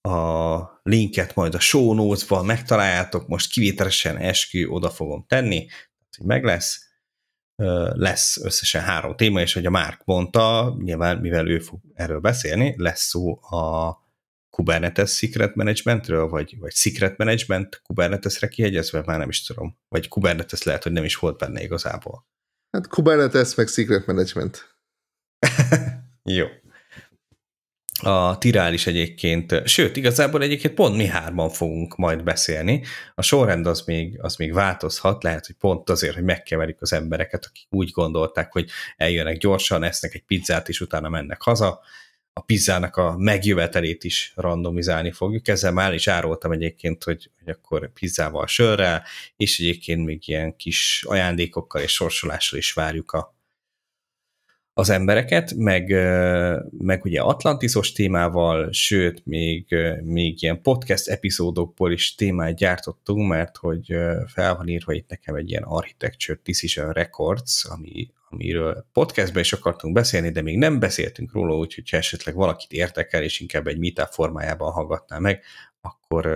[SPEAKER 1] a linket majd a show notes-ban megtaláljátok, most kivételesen eskü oda fogom tenni, hogy meg lesz. Lesz összesen három téma, és hogy a Márk mondta, nyilván mivel ő fog erről beszélni, lesz szó a Kubernetes Secret Managementről, vagy, vagy Secret Management Kubernetesre kihegyezve, már nem is tudom. Vagy Kubernetes lehet, hogy nem is volt benne igazából.
[SPEAKER 3] Hát Kubernetes meg Secret Management.
[SPEAKER 1] Jó. A Tirál is egyébként, sőt, igazából egyébként pont mi hárman fogunk majd beszélni. A sorrend az még, az még változhat, lehet, hogy pont azért, hogy megkeverik az embereket, akik úgy gondolták, hogy eljönnek gyorsan, esznek egy pizzát, és utána mennek haza. A pizzának a megjövetelét is randomizálni fogjuk. Ezzel már is árultam egyébként, hogy, hogy akkor pizzával, sörrel, és egyébként még ilyen kis ajándékokkal és sorsolással is várjuk a, az embereket, meg, meg ugye Atlantisos témával, sőt, még, még ilyen podcast epizódokból is témát gyártottunk, mert hogy fel van írva itt nekem egy ilyen Architecture Decision Records, ami, amiről podcastben is akartunk beszélni, de még nem beszéltünk róla, úgyhogy ha esetleg valakit értekel, és inkább egy meetup formájában hallgatná meg, akkor,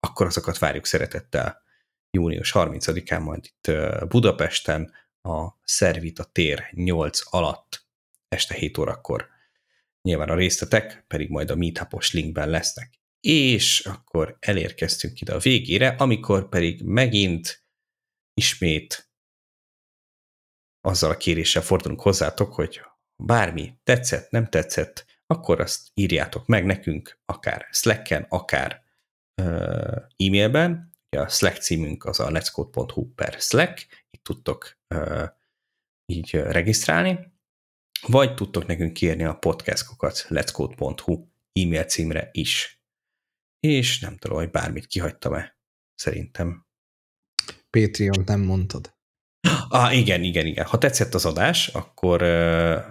[SPEAKER 1] akkor azokat várjuk szeretettel. Június 30-án majd itt Budapesten, a Szervita tér 8 alatt este 7 órakor. Nyilván a részletek pedig majd a meetupos linkben lesznek. És akkor elérkeztünk ide a végére, amikor pedig megint ismét azzal a kéréssel fordulunk hozzátok, hogy bármi tetszett, nem tetszett, akkor azt írjátok meg nekünk, akár Slacken, akár e-mailben. A Slack címünk az a letscode.hu per Slack, itt tudtok így regisztrálni, vagy tudtok nekünk kérni a podcastkokat let's.hu e-mail címre is. és nem tudom, hogy bármit kihagytam-e. Szerintem.
[SPEAKER 2] Patreon nem mondtad.
[SPEAKER 1] Ah, igen, igen, igen. Ha tetszett az adás, akkor,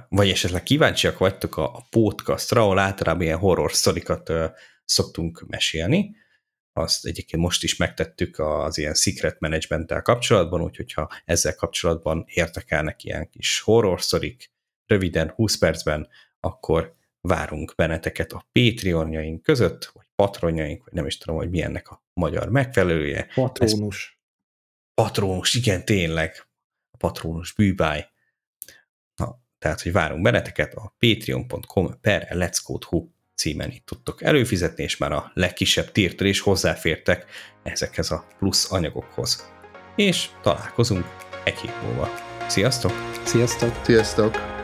[SPEAKER 1] vagy esetleg kíváncsiak vagytok a podcastra, ahol általában ilyen horror sztorikat szoktunk mesélni, azt egyébként most is megtettük az ilyen secret management kapcsolatban, úgyhogy ha ezzel kapcsolatban értekelnek ilyen kis horror sztorik, röviden, 20 percben, akkor várunk benneteket a Patreonjaink között, vagy patronjaink, vagy nem is tudom, hogy milyennek a magyar megfelelője.
[SPEAKER 2] Patronus.
[SPEAKER 1] Ez patronus, igen, tényleg. A patronus bűbáj. Na, tehát, hogy várunk benneteket a patreon.com per let's go címen itt tudtok előfizetni, és már a legkisebb tírtől is hozzáfértek ezekhez a plusz anyagokhoz. És találkozunk egy hét múlva. Sziasztok!
[SPEAKER 2] Sziasztok!
[SPEAKER 3] Sziasztok!